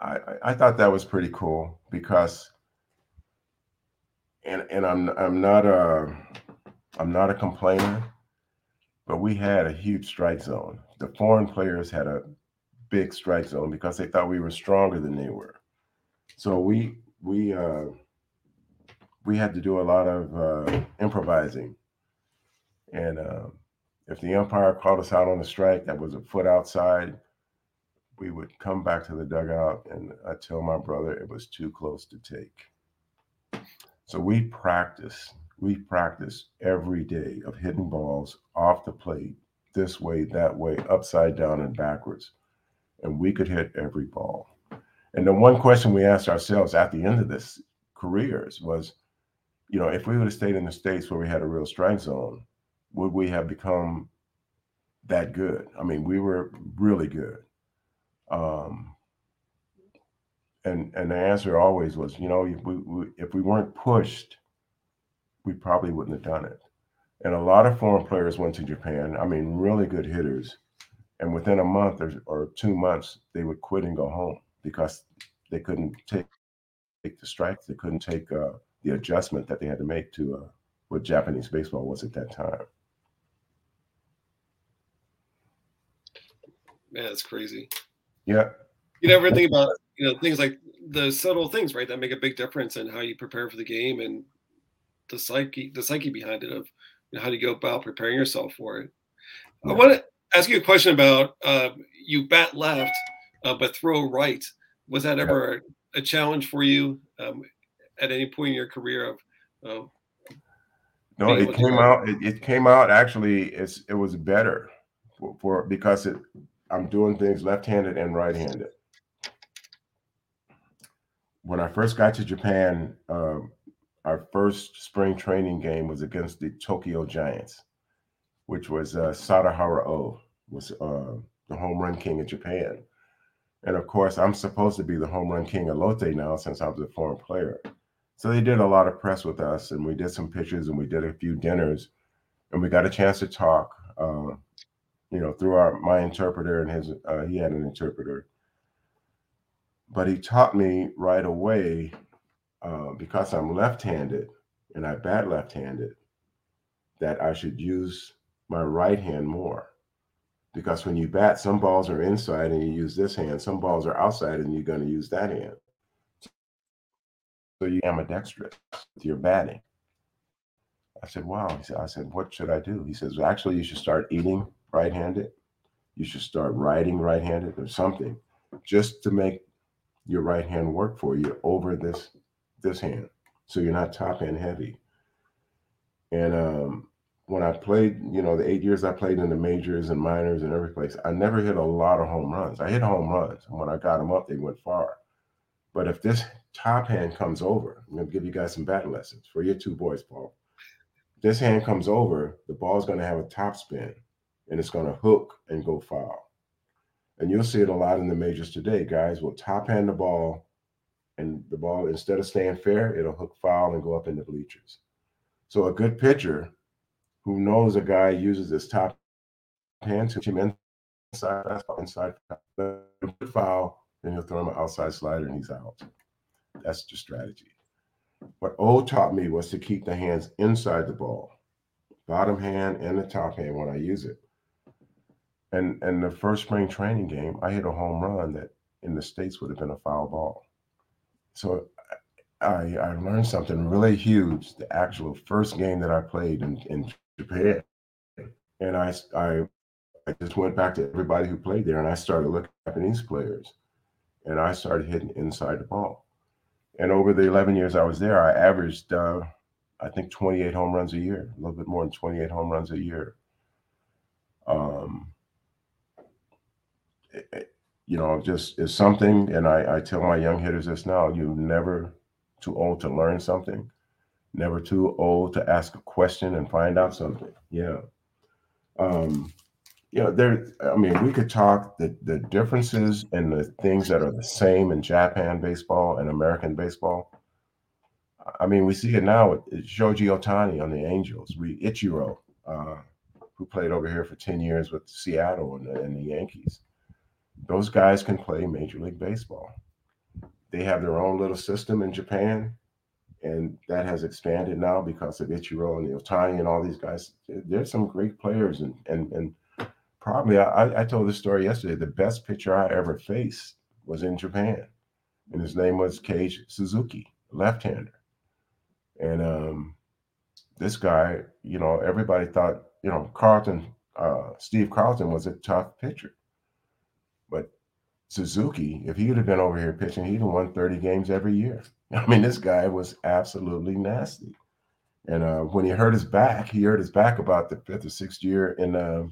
I, I thought that was pretty cool because and and I'm I'm not a I'm not a complainer, but we had a huge strike zone. The foreign players had a big strike zone because they thought we were stronger than they were. So we we uh, we had to do a lot of uh, improvising, and uh, if the umpire called us out on a strike that was a foot outside, we would come back to the dugout and I tell my brother it was too close to take. So we practice, we practice every day of hitting balls off the plate, this way, that way, upside down and backwards. And we could hit every ball. And the one question we asked ourselves at the end of this careers was, you know, if we would have stayed in the states where we had a real strike zone, would we have become that good? I mean, we were really good. Um, and and the answer always was, you know, if we, we, if we weren't pushed, we probably wouldn't have done it. And a lot of foreign players went to Japan. I mean, really good hitters, and within a month or, or two months, they would quit and go home because they couldn't take take the strikes. They couldn't take uh, the adjustment that they had to make to uh, what Japanese baseball was at that time. Man, that's crazy. Yeah. You never think about you know things like the subtle things, right, that make a big difference in how you prepare for the game and the psyche, the psyche behind it of you know, how do you go about preparing yourself for it. Yeah. I want to ask you a question about uh, you bat left uh, but throw right. Was that ever a, a challenge for you um, at any point in your career of? Uh, no, it came out. It, it, came out actually. It's it was better for, for because it I'm doing things left-handed and right-handed. When I first got to Japan, uh, our first spring training game was against the Tokyo Giants, which was uh, Sadaharu O was uh, the home run king of Japan. And of course, I'm supposed to be the home run king of Lotte now since I was a foreign player. So they did a lot of press with us, and we did some pictures, and we did a few dinners, and we got a chance to talk. Uh, you know, through our my interpreter and his uh, he had an interpreter. but he taught me right away uh, because I'm left-handed and I bat left-handed that I should use my right hand more because when you bat, some balls are inside and you use this hand, some balls are outside and you're going to use that hand. So you ambidextrous with your batting. I said, wow. He said, I said, what should I do? He says, well, actually, you should start eating right-handed. You should start writing right-handed or something just to make your right hand work for you over this this hand. So you're not top end heavy. And um, when I played, you know, the eight years I played in the majors and minors and every place, I never hit a lot of home runs. I hit home runs. And when I got them up, they went far. But if this top hand comes over, I'm going to give you guys some batting lessons for your two boys, Paul. This hand comes over, the ball's going to have a top spin and it's going to hook and go foul. And you'll see it a lot in the majors today. Guys will top hand the ball, and the ball, instead of staying fair, it'll hook foul and go up in the bleachers. So a good pitcher who knows a guy uses his top hand to him inside, inside foul, then he'll throw him an outside slider and he's out. That's the strategy. What O taught me was to keep the hands inside the ball, bottom hand and the top hand when I use it. And and the first spring training game, I hit a home run that in the states would have been a foul ball. So I I learned something really huge. The actual first game that I played in, in Japan, and I I I just went back to everybody who played there, and I started looking at Japanese players, and I started hitting inside the ball. And over the 11 years I was there, I averaged, uh, I think, 28 home runs a year, a little bit more than 28 home runs a year. Um, you know, just is something. And I, I tell my young hitters this now: you never too old to learn something, never too old to ask a question and find out something. Yeah. Um, you know, there. I mean, we could talk the the differences and the things that are the same in Japan baseball and American baseball. I mean, we see it now with Shohei Ohtani on the Angels. We Ichiro, uh, who played over here for ten years with Seattle and and the Yankees those guys can play Major League Baseball. They have their own little system in Japan, and that has expanded now because of Ichiro and the Ohtani and all these guys. There's some great players, and and and probably I, I told this story yesterday. The best pitcher I ever faced was in Japan, and his name was Keishi Suzuki, left-hander, and um, this guy, you know, everybody thought, you know, Carlton, uh, Steve Carlton was a tough pitcher Suzuki, if he would have been over here pitching, he'd have won 30 games every year. I mean, this guy was absolutely nasty. And uh, when he hurt his back, he hurt his back about the fifth or sixth year. And, uh,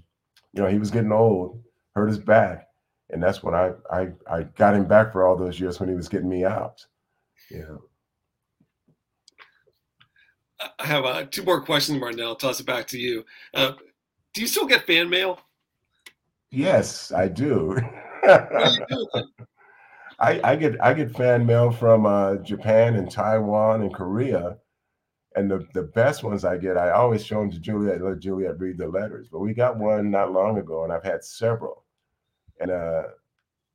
you know, he was getting old, hurt his back. And that's when I, I, I got him back for all those years when he was getting me out. Yeah. I have uh, two more questions, Martin. I'll toss it back to you. Uh, do you still get fan mail? Yes, I do. I, I get I get fan mail from uh, Japan and Taiwan and Korea, and the, the best ones I get, I always show them to Juliet. Let Juliet read the letters. But we got one not long ago, and I've had several. And uh,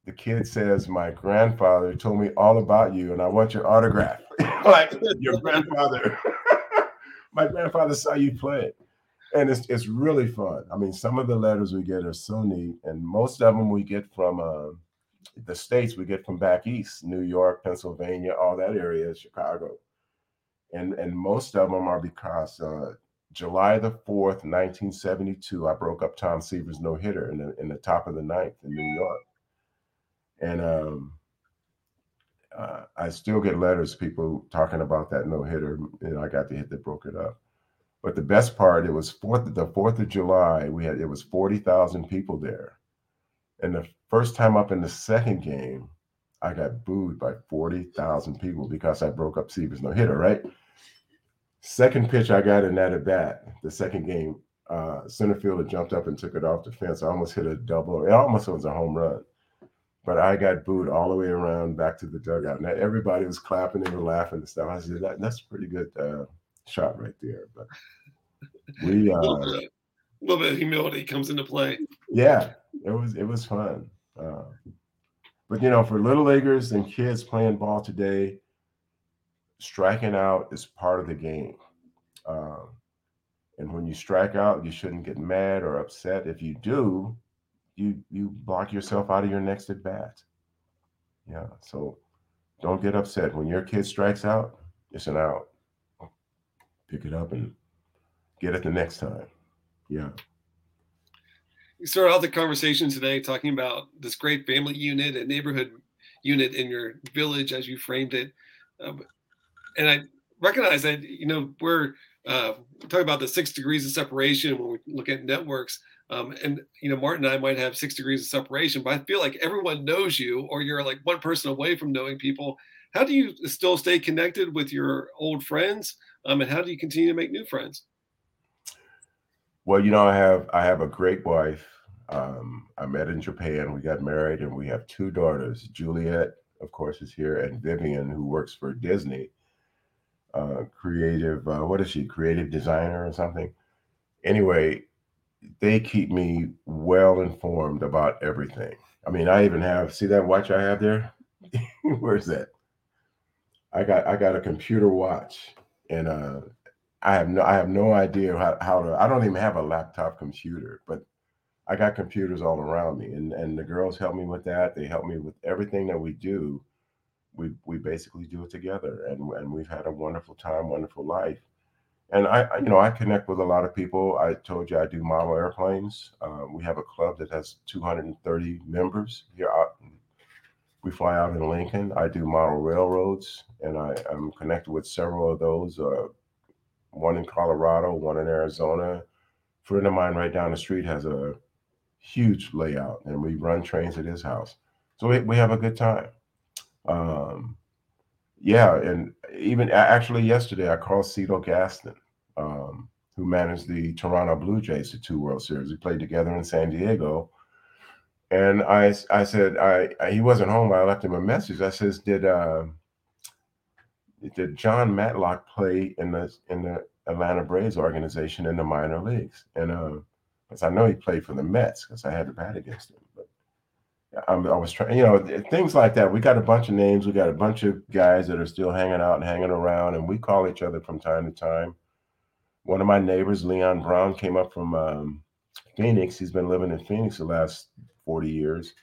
the kid says, "My grandfather told me all about you, and I want your autograph." like your grandfather. My grandfather saw you play and it's it's really fun. I mean, some of the letters we get are so neat, and most of them we get from uh, the states. We get from back east, New York, Pennsylvania, all that area, Chicago, and and most of them are because uh, July the fourth, nineteen seventy two, I broke up Tom Seaver's no hitter in the in the top of the ninth in New York, and um, uh, I still get letters, people talking about that no hitter. and I got the hit that broke it up. But the best part, it was fourth the Fourth of July. We had it was forty thousand people there, and the first time up in the second game, I got booed by forty thousand people because I broke up Seaver's no hitter. Right. Second pitch I got in that at bat, the second game, uh, center fielder jumped up and took it off the fence. I almost hit a double. It almost was a home run, but I got booed all the way around back to the dugout. And everybody was clapping, they were laughing and stuff. I said, that, "That's pretty good." Uh, shot right there. But we uh, a little, bit, a little bit of humility comes into play. Yeah, it was it was fun. Uh, But you know, for little leaguers and kids playing ball today, striking out is part of the game. Um, and when you strike out, you shouldn't get mad or upset. If you do, you you block yourself out of your next at bat. Yeah. So don't get upset. When your kid strikes out, it's an out. Pick it up and get it the next time. Yeah. You started out the conversation today talking about this great family unit and neighborhood unit in your village, as you framed it. Um, and I recognize that, you know, we're uh, talking about the six degrees of separation when we look at networks. Um, and you know, Martin and I might have six degrees of separation, but I feel like everyone knows you, or you're like one person away from knowing people. How do you still stay connected with your old friends, um, and how do you continue to make new friends? Well, you know, I have I have a great wife. Um, I met in Japan. We got married, and we have two daughters. Juliet, of course, is here, and Vivian, who works for Disney, uh, creative. Uh, what is she? Creative designer or something. Anyway, they keep me well informed about everything. I mean, I even have see that watch I have there. Where's that? I got I got a computer watch, and uh, I have no I have no idea how, how to. I don't even have a laptop computer, but I got computers all around me, and and the girls help me with that. They help me with everything that we do. We we basically do it together, and and we've had a wonderful time, wonderful life and I, you know, I connect with a lot of people. I told you I do model airplanes. Uh, we have a club that has 230 members here. Out, we fly out in Lincoln. I do model railroads, and I, am connected with several of those. Uh, one in Colorado, one in Arizona. Friend of mine right down the street has a huge layout, and we run trains at his house. So we, we have a good time. Um, yeah, and even actually yesterday I called Cito Gaston, um, who managed the Toronto Blue Jays to two World Series. We played together in San Diego, and I I said I, I he wasn't home. I left him a message. I says did uh, did Jon Matlack play in the in the Atlanta Braves organization in the minor leagues? And uh, because I know he played for the Mets because I had to bat against him. But I'm, I was trying, you know, things like that. We got a bunch of names. We got a bunch of guys that are still hanging out and hanging around, and we call each other from time to time. One of my neighbors, Leon Brown, came up from um, Phoenix. He's been living in Phoenix the last 40 years.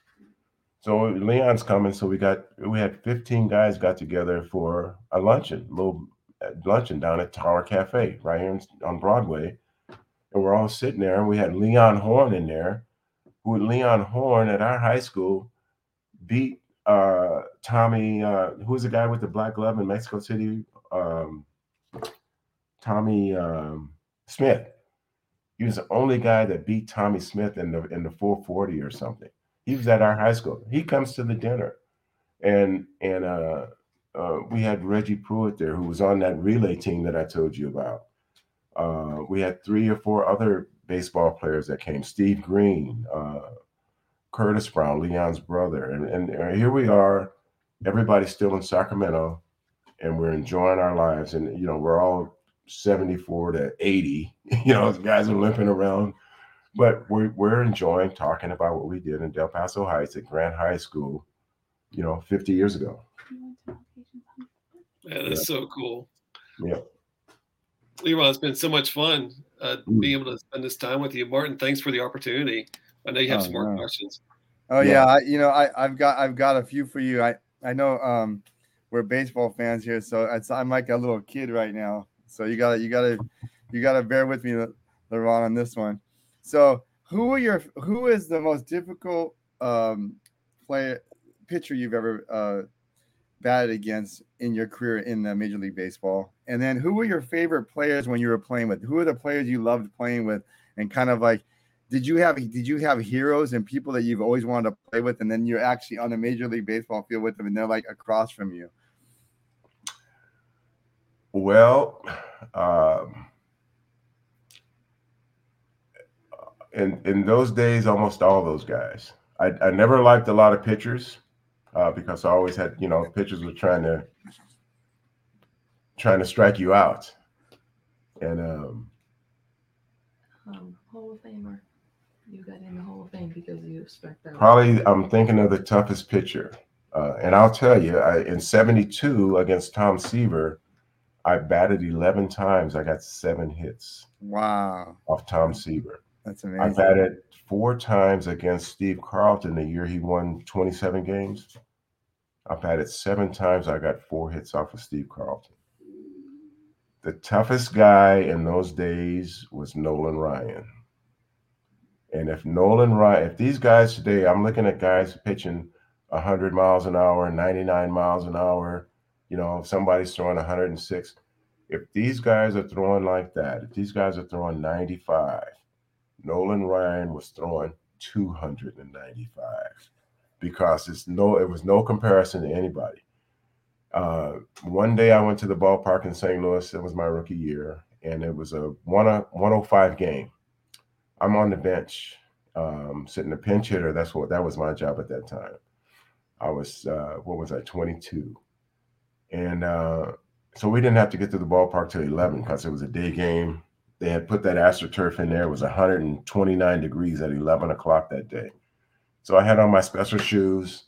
So Leon's coming. So we got we had 15 guys got together for a luncheon, a little uh, luncheon down at Tower Cafe right here on Broadway, and we're all sitting there. And we had Leon Horn in there who Leon Horn at our high school beat uh, Tommie, uh, who was the guy with the black glove in Mexico City? Um, Tommie um, Smith. He was the only guy that beat Tommie Smith in the in the 440 or something. He was at our high school. He comes to the dinner, and and uh, uh, we had Reggie Pruitt there, who was on that relay team that I told you about. Uh, we had three or four other baseball players that came Steve Green, uh, Curtis Brown, Leon's brother. And, and here we are, everybody's still in Sacramento, and we're enjoying our lives. And, you know, we're all 74 to 80, you know, guys are limping around. But we're, we're enjoying talking about what we did in Del Paso Heights at Grant High School, you know, 50 years ago. Yeah, that's yeah. so cool. Yeah. Leron, it's been so much fun uh, mm. being able to spend this time with you. Martin, thanks for the opportunity. I know you have oh, some more no. questions. Oh yeah, yeah I, you know I, I've got I've got a few for you. I I know um, we're baseball fans here, so it's, I'm like a little kid right now. So you gotta you gotta you gotta bear with me, Leron, on this one. So who are your who is the most difficult um, player pitcher you've ever uh, batted against in your career in the Major League Baseball? And then who were your favorite players when you were playing with? Who are the players you loved playing with? And kind of like, did you have did you have heroes and people that you've always wanted to play with, and then you're actually on the Major League Baseball field with them, and they're like across from you? Well, um, in in those days, almost all those guys. I, I never liked a lot of pitchers uh, because I always had, you know, pitchers were trying to trying to strike you out. And um, um Hall of Famer you got in the Hall of Fame because you expect that? Probably, I'm thinking of the toughest pitcher. Uh, and I'll tell you, I, in 72 against Tom Seaver, I batted 11 times. I got seven hits. Wow. Off Tom Seaver. That's amazing. I batted four times against Steve Carlton the year he won 27 games. I batted seven times. I got four hits off of Steve Carlton. The toughest guy in those days was Nolan Ryan. And if Nolan Ryan, if these guys today, I'm looking at guys pitching 100 miles an hour, 99 miles an hour, you know, if somebody's throwing 106. If these guys are throwing like that, if these guys are throwing 95, Nolan Ryan was throwing 295 because it's no, it was no comparison to anybody. Uh, one day I went to the ballpark in St. Louis. It was my rookie year, and it was a 105 game. I'm on the bench, um, sitting a pinch hitter. That's what that was my job at that time. I was uh, what was I 22, and uh, so we didn't have to get to the ballpark till 11 because it was a day game. They had put that astroturf in there. It was 129 degrees at 11 o'clock that day. So I had on my special shoes,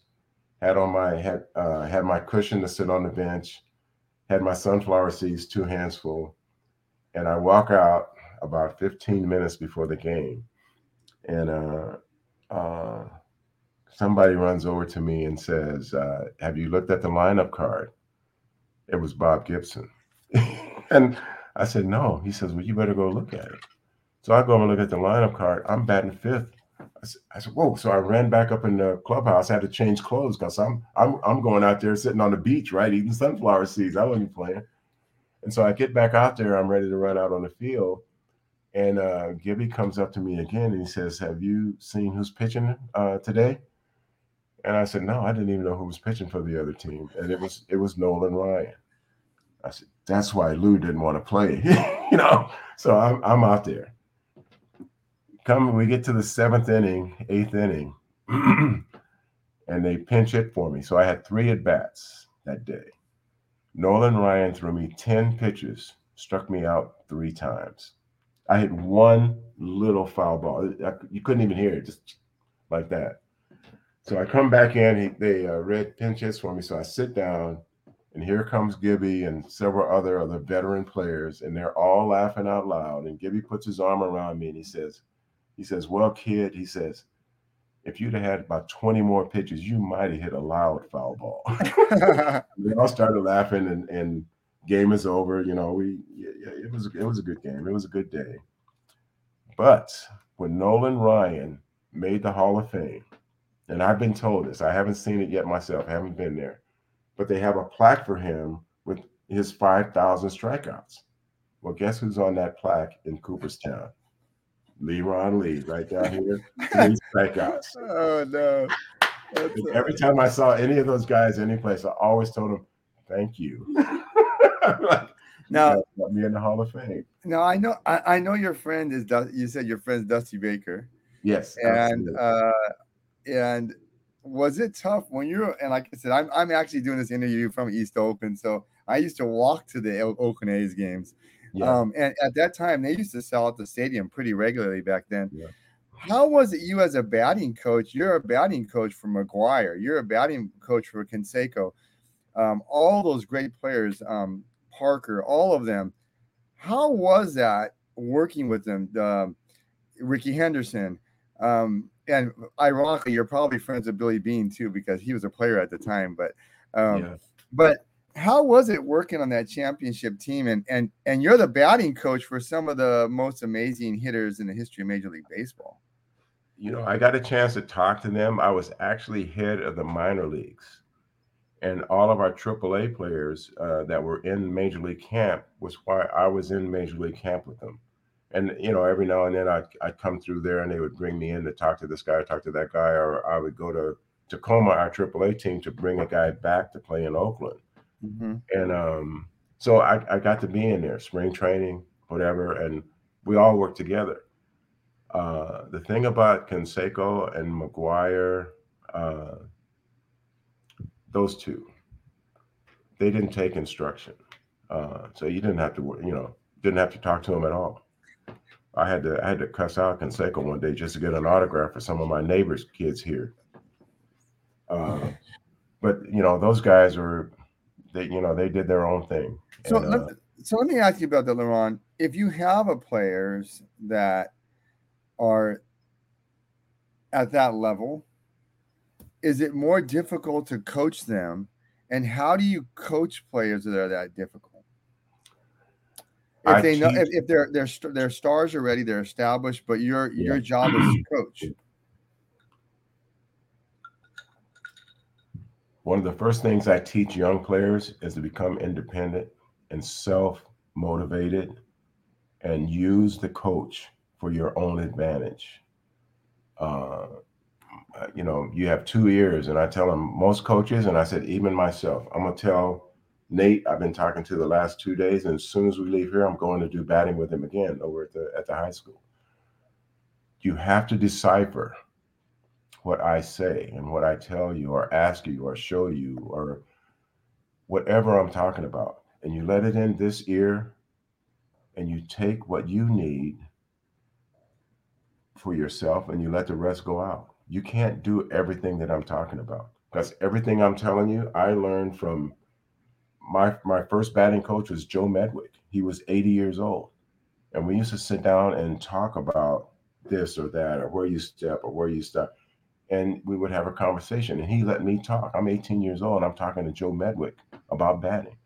had on my had uh, had my cushion to sit on the bench, had my sunflower seeds, two hands full, and I walk out about 15 minutes before the game, and uh, uh, somebody runs over to me and says, uh, "Have you looked at the lineup card?" It was Bob Gibson, and I said, "No." He says, "Well, you better go look at it." So I go and look at the lineup card. I'm batting fifth. I said, I said, "Whoa!" So I ran back up in the clubhouse. I had to change clothes because I'm I'm I'm going out there sitting on the beach, right, eating sunflower seeds. I wasn't playing. And so I get back out there. I'm ready to run out on the field. And uh, Gibby comes up to me again and he says, Have you seen who's pitching uh, today? And I said, No, I didn't even know who was pitching for the other team. And it was it was Nolan Ryan. I said, That's why Lou didn't want to play. you know, so I'm I'm out there. Come, we get to the seventh inning, eighth inning, and they pinch hit for me. So I had three at bats that day. Nolan Ryan threw me 10 pitches, struck me out three times. I hit one little foul ball. I, you couldn't even hear it, just like that. So I come back in. He, they uh, Red pinch hits for me. So I sit down, and here comes Gibby and several other other veteran players, and they're all laughing out loud. And Gibby puts his arm around me and he says, "He says, well, kid, he says, if you'd have had about 20 more pitches, you might have hit a loud foul ball." they all started laughing, and and game is over. You know, we it was it was a good game. It was a good day. But when Nolan Ryan made the Hall of Fame, and I've been told this, I haven't seen it yet myself, I haven't been there, but they have a plaque for him with his 5,000 strikeouts. Well, guess who's on that plaque in Cooperstown? Leron Lee, right down here. Three strikeouts. Oh no. Every time I saw any of those guys any place, I always told them, thank you. like, now got me in the Hall of Fame. Now I know I, I know your friend is you said your friend's Dusty Baker. Yes. And absolutely. uh and was it tough when you're and like I said, I'm I'm actually doing this interview from East Oakland. So I used to walk to the Oakland A's games. Yeah. Um, and at that time they used to sell at the stadium pretty regularly back then. Yeah. How was it you as a batting coach? You're a batting coach for McGwire, you're a batting coach for Canseco. Um, all those great players, um, Parker, all of them. How was that working with them? Um, Rickey Henderson. Um, and ironically, you're probably friends with Billy Bean too, because he was a player at the time. But um, yeah. but how was it working on that championship team? And and and you're the batting coach for some of the most amazing hitters in the history of Major League Baseball. You know, I got a chance to talk to them. I was actually head of the minor leagues and all of our AAA players uh, that were in Major League camp was why I was in Major League camp with them. And you know, every now and then I'd, I'd come through there, and they would bring me in to talk to this guy, or talk to that guy, or I would go to Tacoma, our AAA team, to bring a guy back to play in Oakland. Mm-hmm. And um, so I, I got to be in there, spring training, whatever, and we all worked together. Uh, the thing about Canseco and McGwire uh, those two. They didn't take instruction, uh, so you didn't have to, you know, didn't have to talk to them at all. I had to I had to cuss out Canseco one day just to get an autograph for some of my neighbors' kids here. Uh, but you know, those guys were they you know they did their own thing. So And, let, uh, so let me ask you about that, Leron. If you have a players that are at that level, is it more difficult to coach them? And how do you coach players that are that difficult? If they know if, if their their their stars are ready, they're established, but your your job is to coach. one of the first things I teach young players is to become independent and self motivated and use the coach for your own advantage. Uh, you know, you have two ears, and I tell them most coaches, and I said, even myself, I'm gonna tell Nate, I've been talking to the last two days, and as soon as we leave here, I'm going to do batting with him again over at the at the high school. You have to decipher what I say and what I tell you or ask you or show you or whatever I'm talking about. And you let it in this ear and you take what you need for yourself and you let the rest go out. You can't do everything that I'm talking about because everything I'm telling you, I learned from my my first batting coach was Joe Medwick. He was 80 years old. And we used to sit down and talk about this or that or where you step or where you stop and we would have a conversation and he let me talk i'm 18 years old i'm talking to joe medwick about batting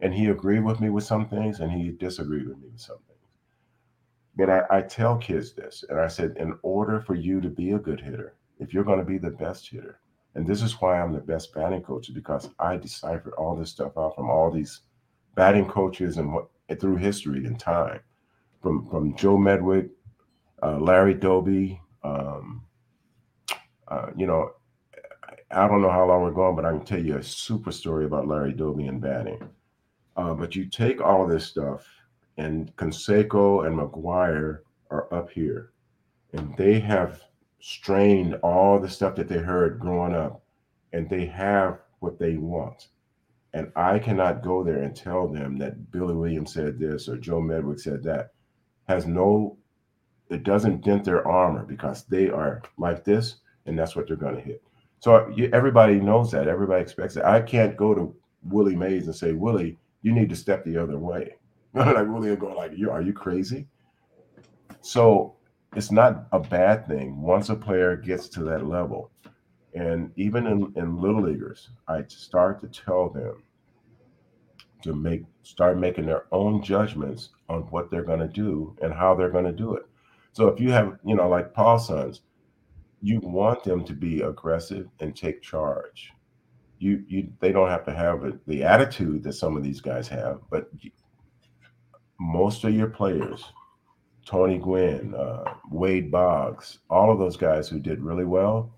and he agreed with me with some things and he disagreed with me with some things but I, I tell kids this and i said in order for you to be a good hitter if you're going to be the best hitter and this is why i'm the best batting coach because i deciphered all this stuff out from all these batting coaches and what through history and time from from joe medwick uh, larry doby um, uh, you know, I don't know how long we're going, but I can tell you a super story about Larry Doby and batting. Uh, but you take all this stuff, and Canseco and McGwire are up here, and they have strained all the stuff that they heard growing up, and they have what they want. And I cannot go there and tell them that Billy Williams said this or Joe Medwick said that. Has no, it doesn't dent their armor because they are like this and that's what they're going to hit. So everybody knows that. Everybody expects it. I can't go to Willie Mays and say, Willie, you need to step the other way. like Willie will go like, you are you crazy? So it's not a bad thing once a player gets to that level. And even in, in little leaguers, I start to tell them to make start making their own judgments on what they're going to do and how they're going to do it. So if you have, you know, like Paul's sons, you want them to be aggressive and take charge. You you they don't have to have it, the attitude that some of these guys have, but most of your players, Tony Gwynn, uh, Wade Boggs, all of those guys who did really well,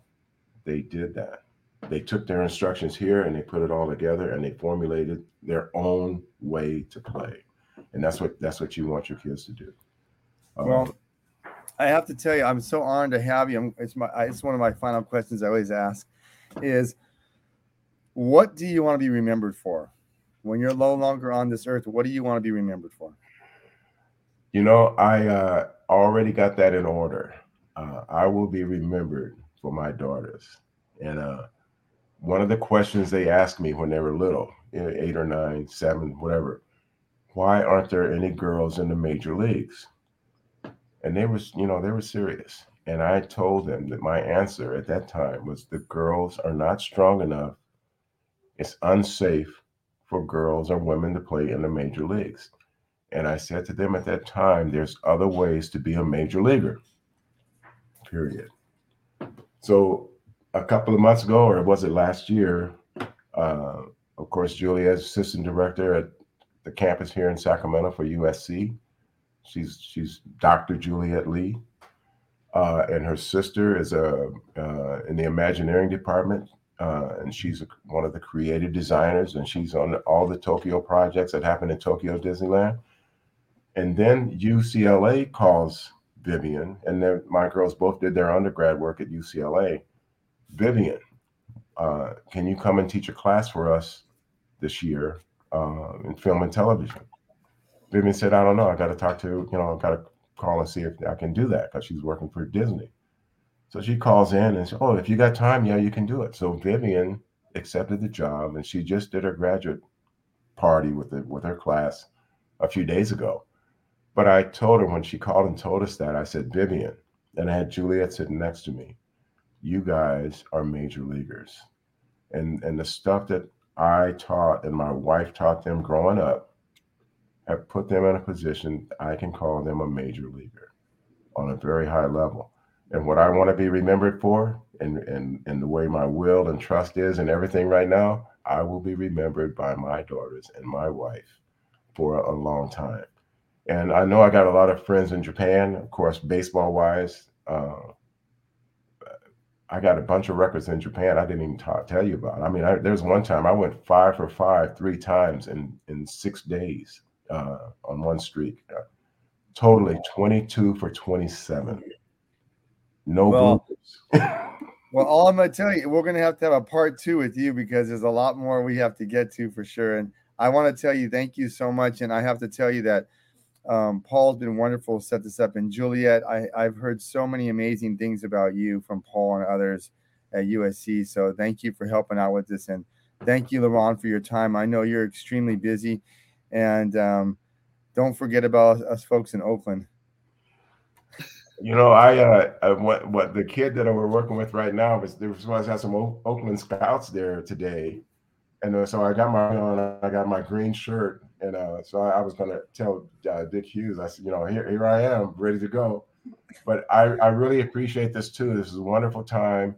they did that. They took their instructions here and they put it all together and they formulated their own way to play, and that's what that's what you want your kids to do. Um, Well, I have to tell you, I'm so honored to have you. It's my it's one of my final questions I always ask is what do you want to be remembered for? When you're no longer on this earth, what do you want to be remembered for? You know, I uh, already got that in order. Uh, I will be remembered for my daughters. And uh, one of the questions they asked me when they were little, eight or nine, seven, whatever, why aren't there any girls in the major leagues? And they was, you know, they were serious. And I told them that my answer at that time was the girls are not strong enough. It's unsafe for girls or women to play in the major leagues. And I said to them at that time, there's other ways to be a major leaguer. Period. So a couple of months ago, or was it last year? Uh, of course, Julia is assistant director at the campus here in Sacramento for USC. She's she's Dr. Juliet Lee, uh, and her sister is a uh, in the Imagineering department, uh, and she's one of the creative designers, and she's on all the Tokyo projects that happen in Tokyo Disneyland. And then UCLA calls Vivian, and my girls both did their undergrad work at UCLA. Vivian, uh, can you come and teach a class for us this year uh, in film and television? Vivian said, I don't know. I got to talk to, you know, I got to call and see if I can do that because she's working for Disney. So she calls in and says, "Oh, if you got time, yeah, you can do it." So Vivian accepted the job, and she just did her graduate party with it with her class a few days ago. But I told her when she called and told us that, I said, Vivian, and I had Juliet sitting next to me. You guys are major leaguers, and and the stuff that I taught and my wife taught them growing up have put them in a position I can call them a major leaguer on a very high level. And what I want to be remembered for, and, and, and the way my will and trust is and everything right now, I will be remembered by my daughters and my wife for a, a long time. And I know I got a lot of friends in Japan, of course, baseball wise. Uh, I got a bunch of records in Japan I didn't even talk, tell you about. I mean, I, there's one time I went five for five three times in in six days uh, on one streak. Uh, totally 22 for 27. No well, well, all I'm going to tell you, we're going to have to have a part two with you because there's a lot more we have to get to for sure. And I want to tell you, thank you so much. And I have to tell you that um, Paul's been wonderful to set this up. And Juliet, I, I've heard so many amazing things about you from Paul and others at USC. So thank you for helping out with this. And thank you, LeRon, for your time. I know you're extremely busy. And um, don't forget about us folks in Oakland. You know, I uh, what what the kid that we're working with right now was there was supposed to have some o- Oakland scouts there today, and uh, so I got my on, I got my green shirt, and uh, so I, I, was gonna tell uh, Dick Hughes, I said, you know, here here I am, ready to go. But I I really appreciate this too. This is a wonderful time,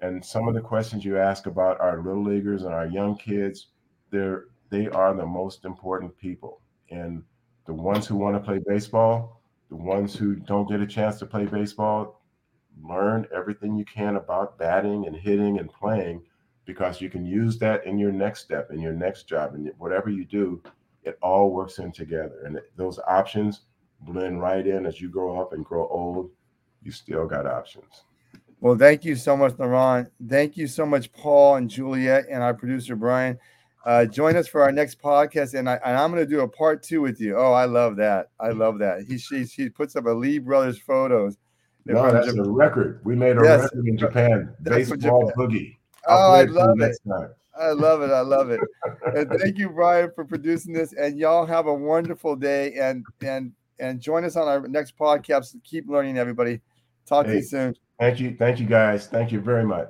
and some of the questions you ask about our little leaguers and our young kids, they're they are the most important people, and the ones who want to play baseball the ones who don't get a chance to play baseball, learn everything you can about batting and hitting and playing because you can use that in your next step, in your next job, and whatever you do, it all works in together. And those options blend right in as you grow up and grow old. You still got options. Well, thank you so much, LeRon. Thank you so much, Paul and Juliet, and our producer, Brian. Uh, join us for our next podcast, and, I, and I'm going to do a part two with you. Oh, I love that. I love that. He she, she puts up a Lee Brothers photos. No, that's Japan. a record. We made a yes. record in Japan. That's Baseball Japan. boogie. I'll oh, I love it. I love it. I love it. and thank you, Brian, for producing this. And y'all have a wonderful day. And and and join us on our next podcast. Keep learning, everybody. Talk hey, to you soon. Thank you. Thank you, guys. Thank you very much.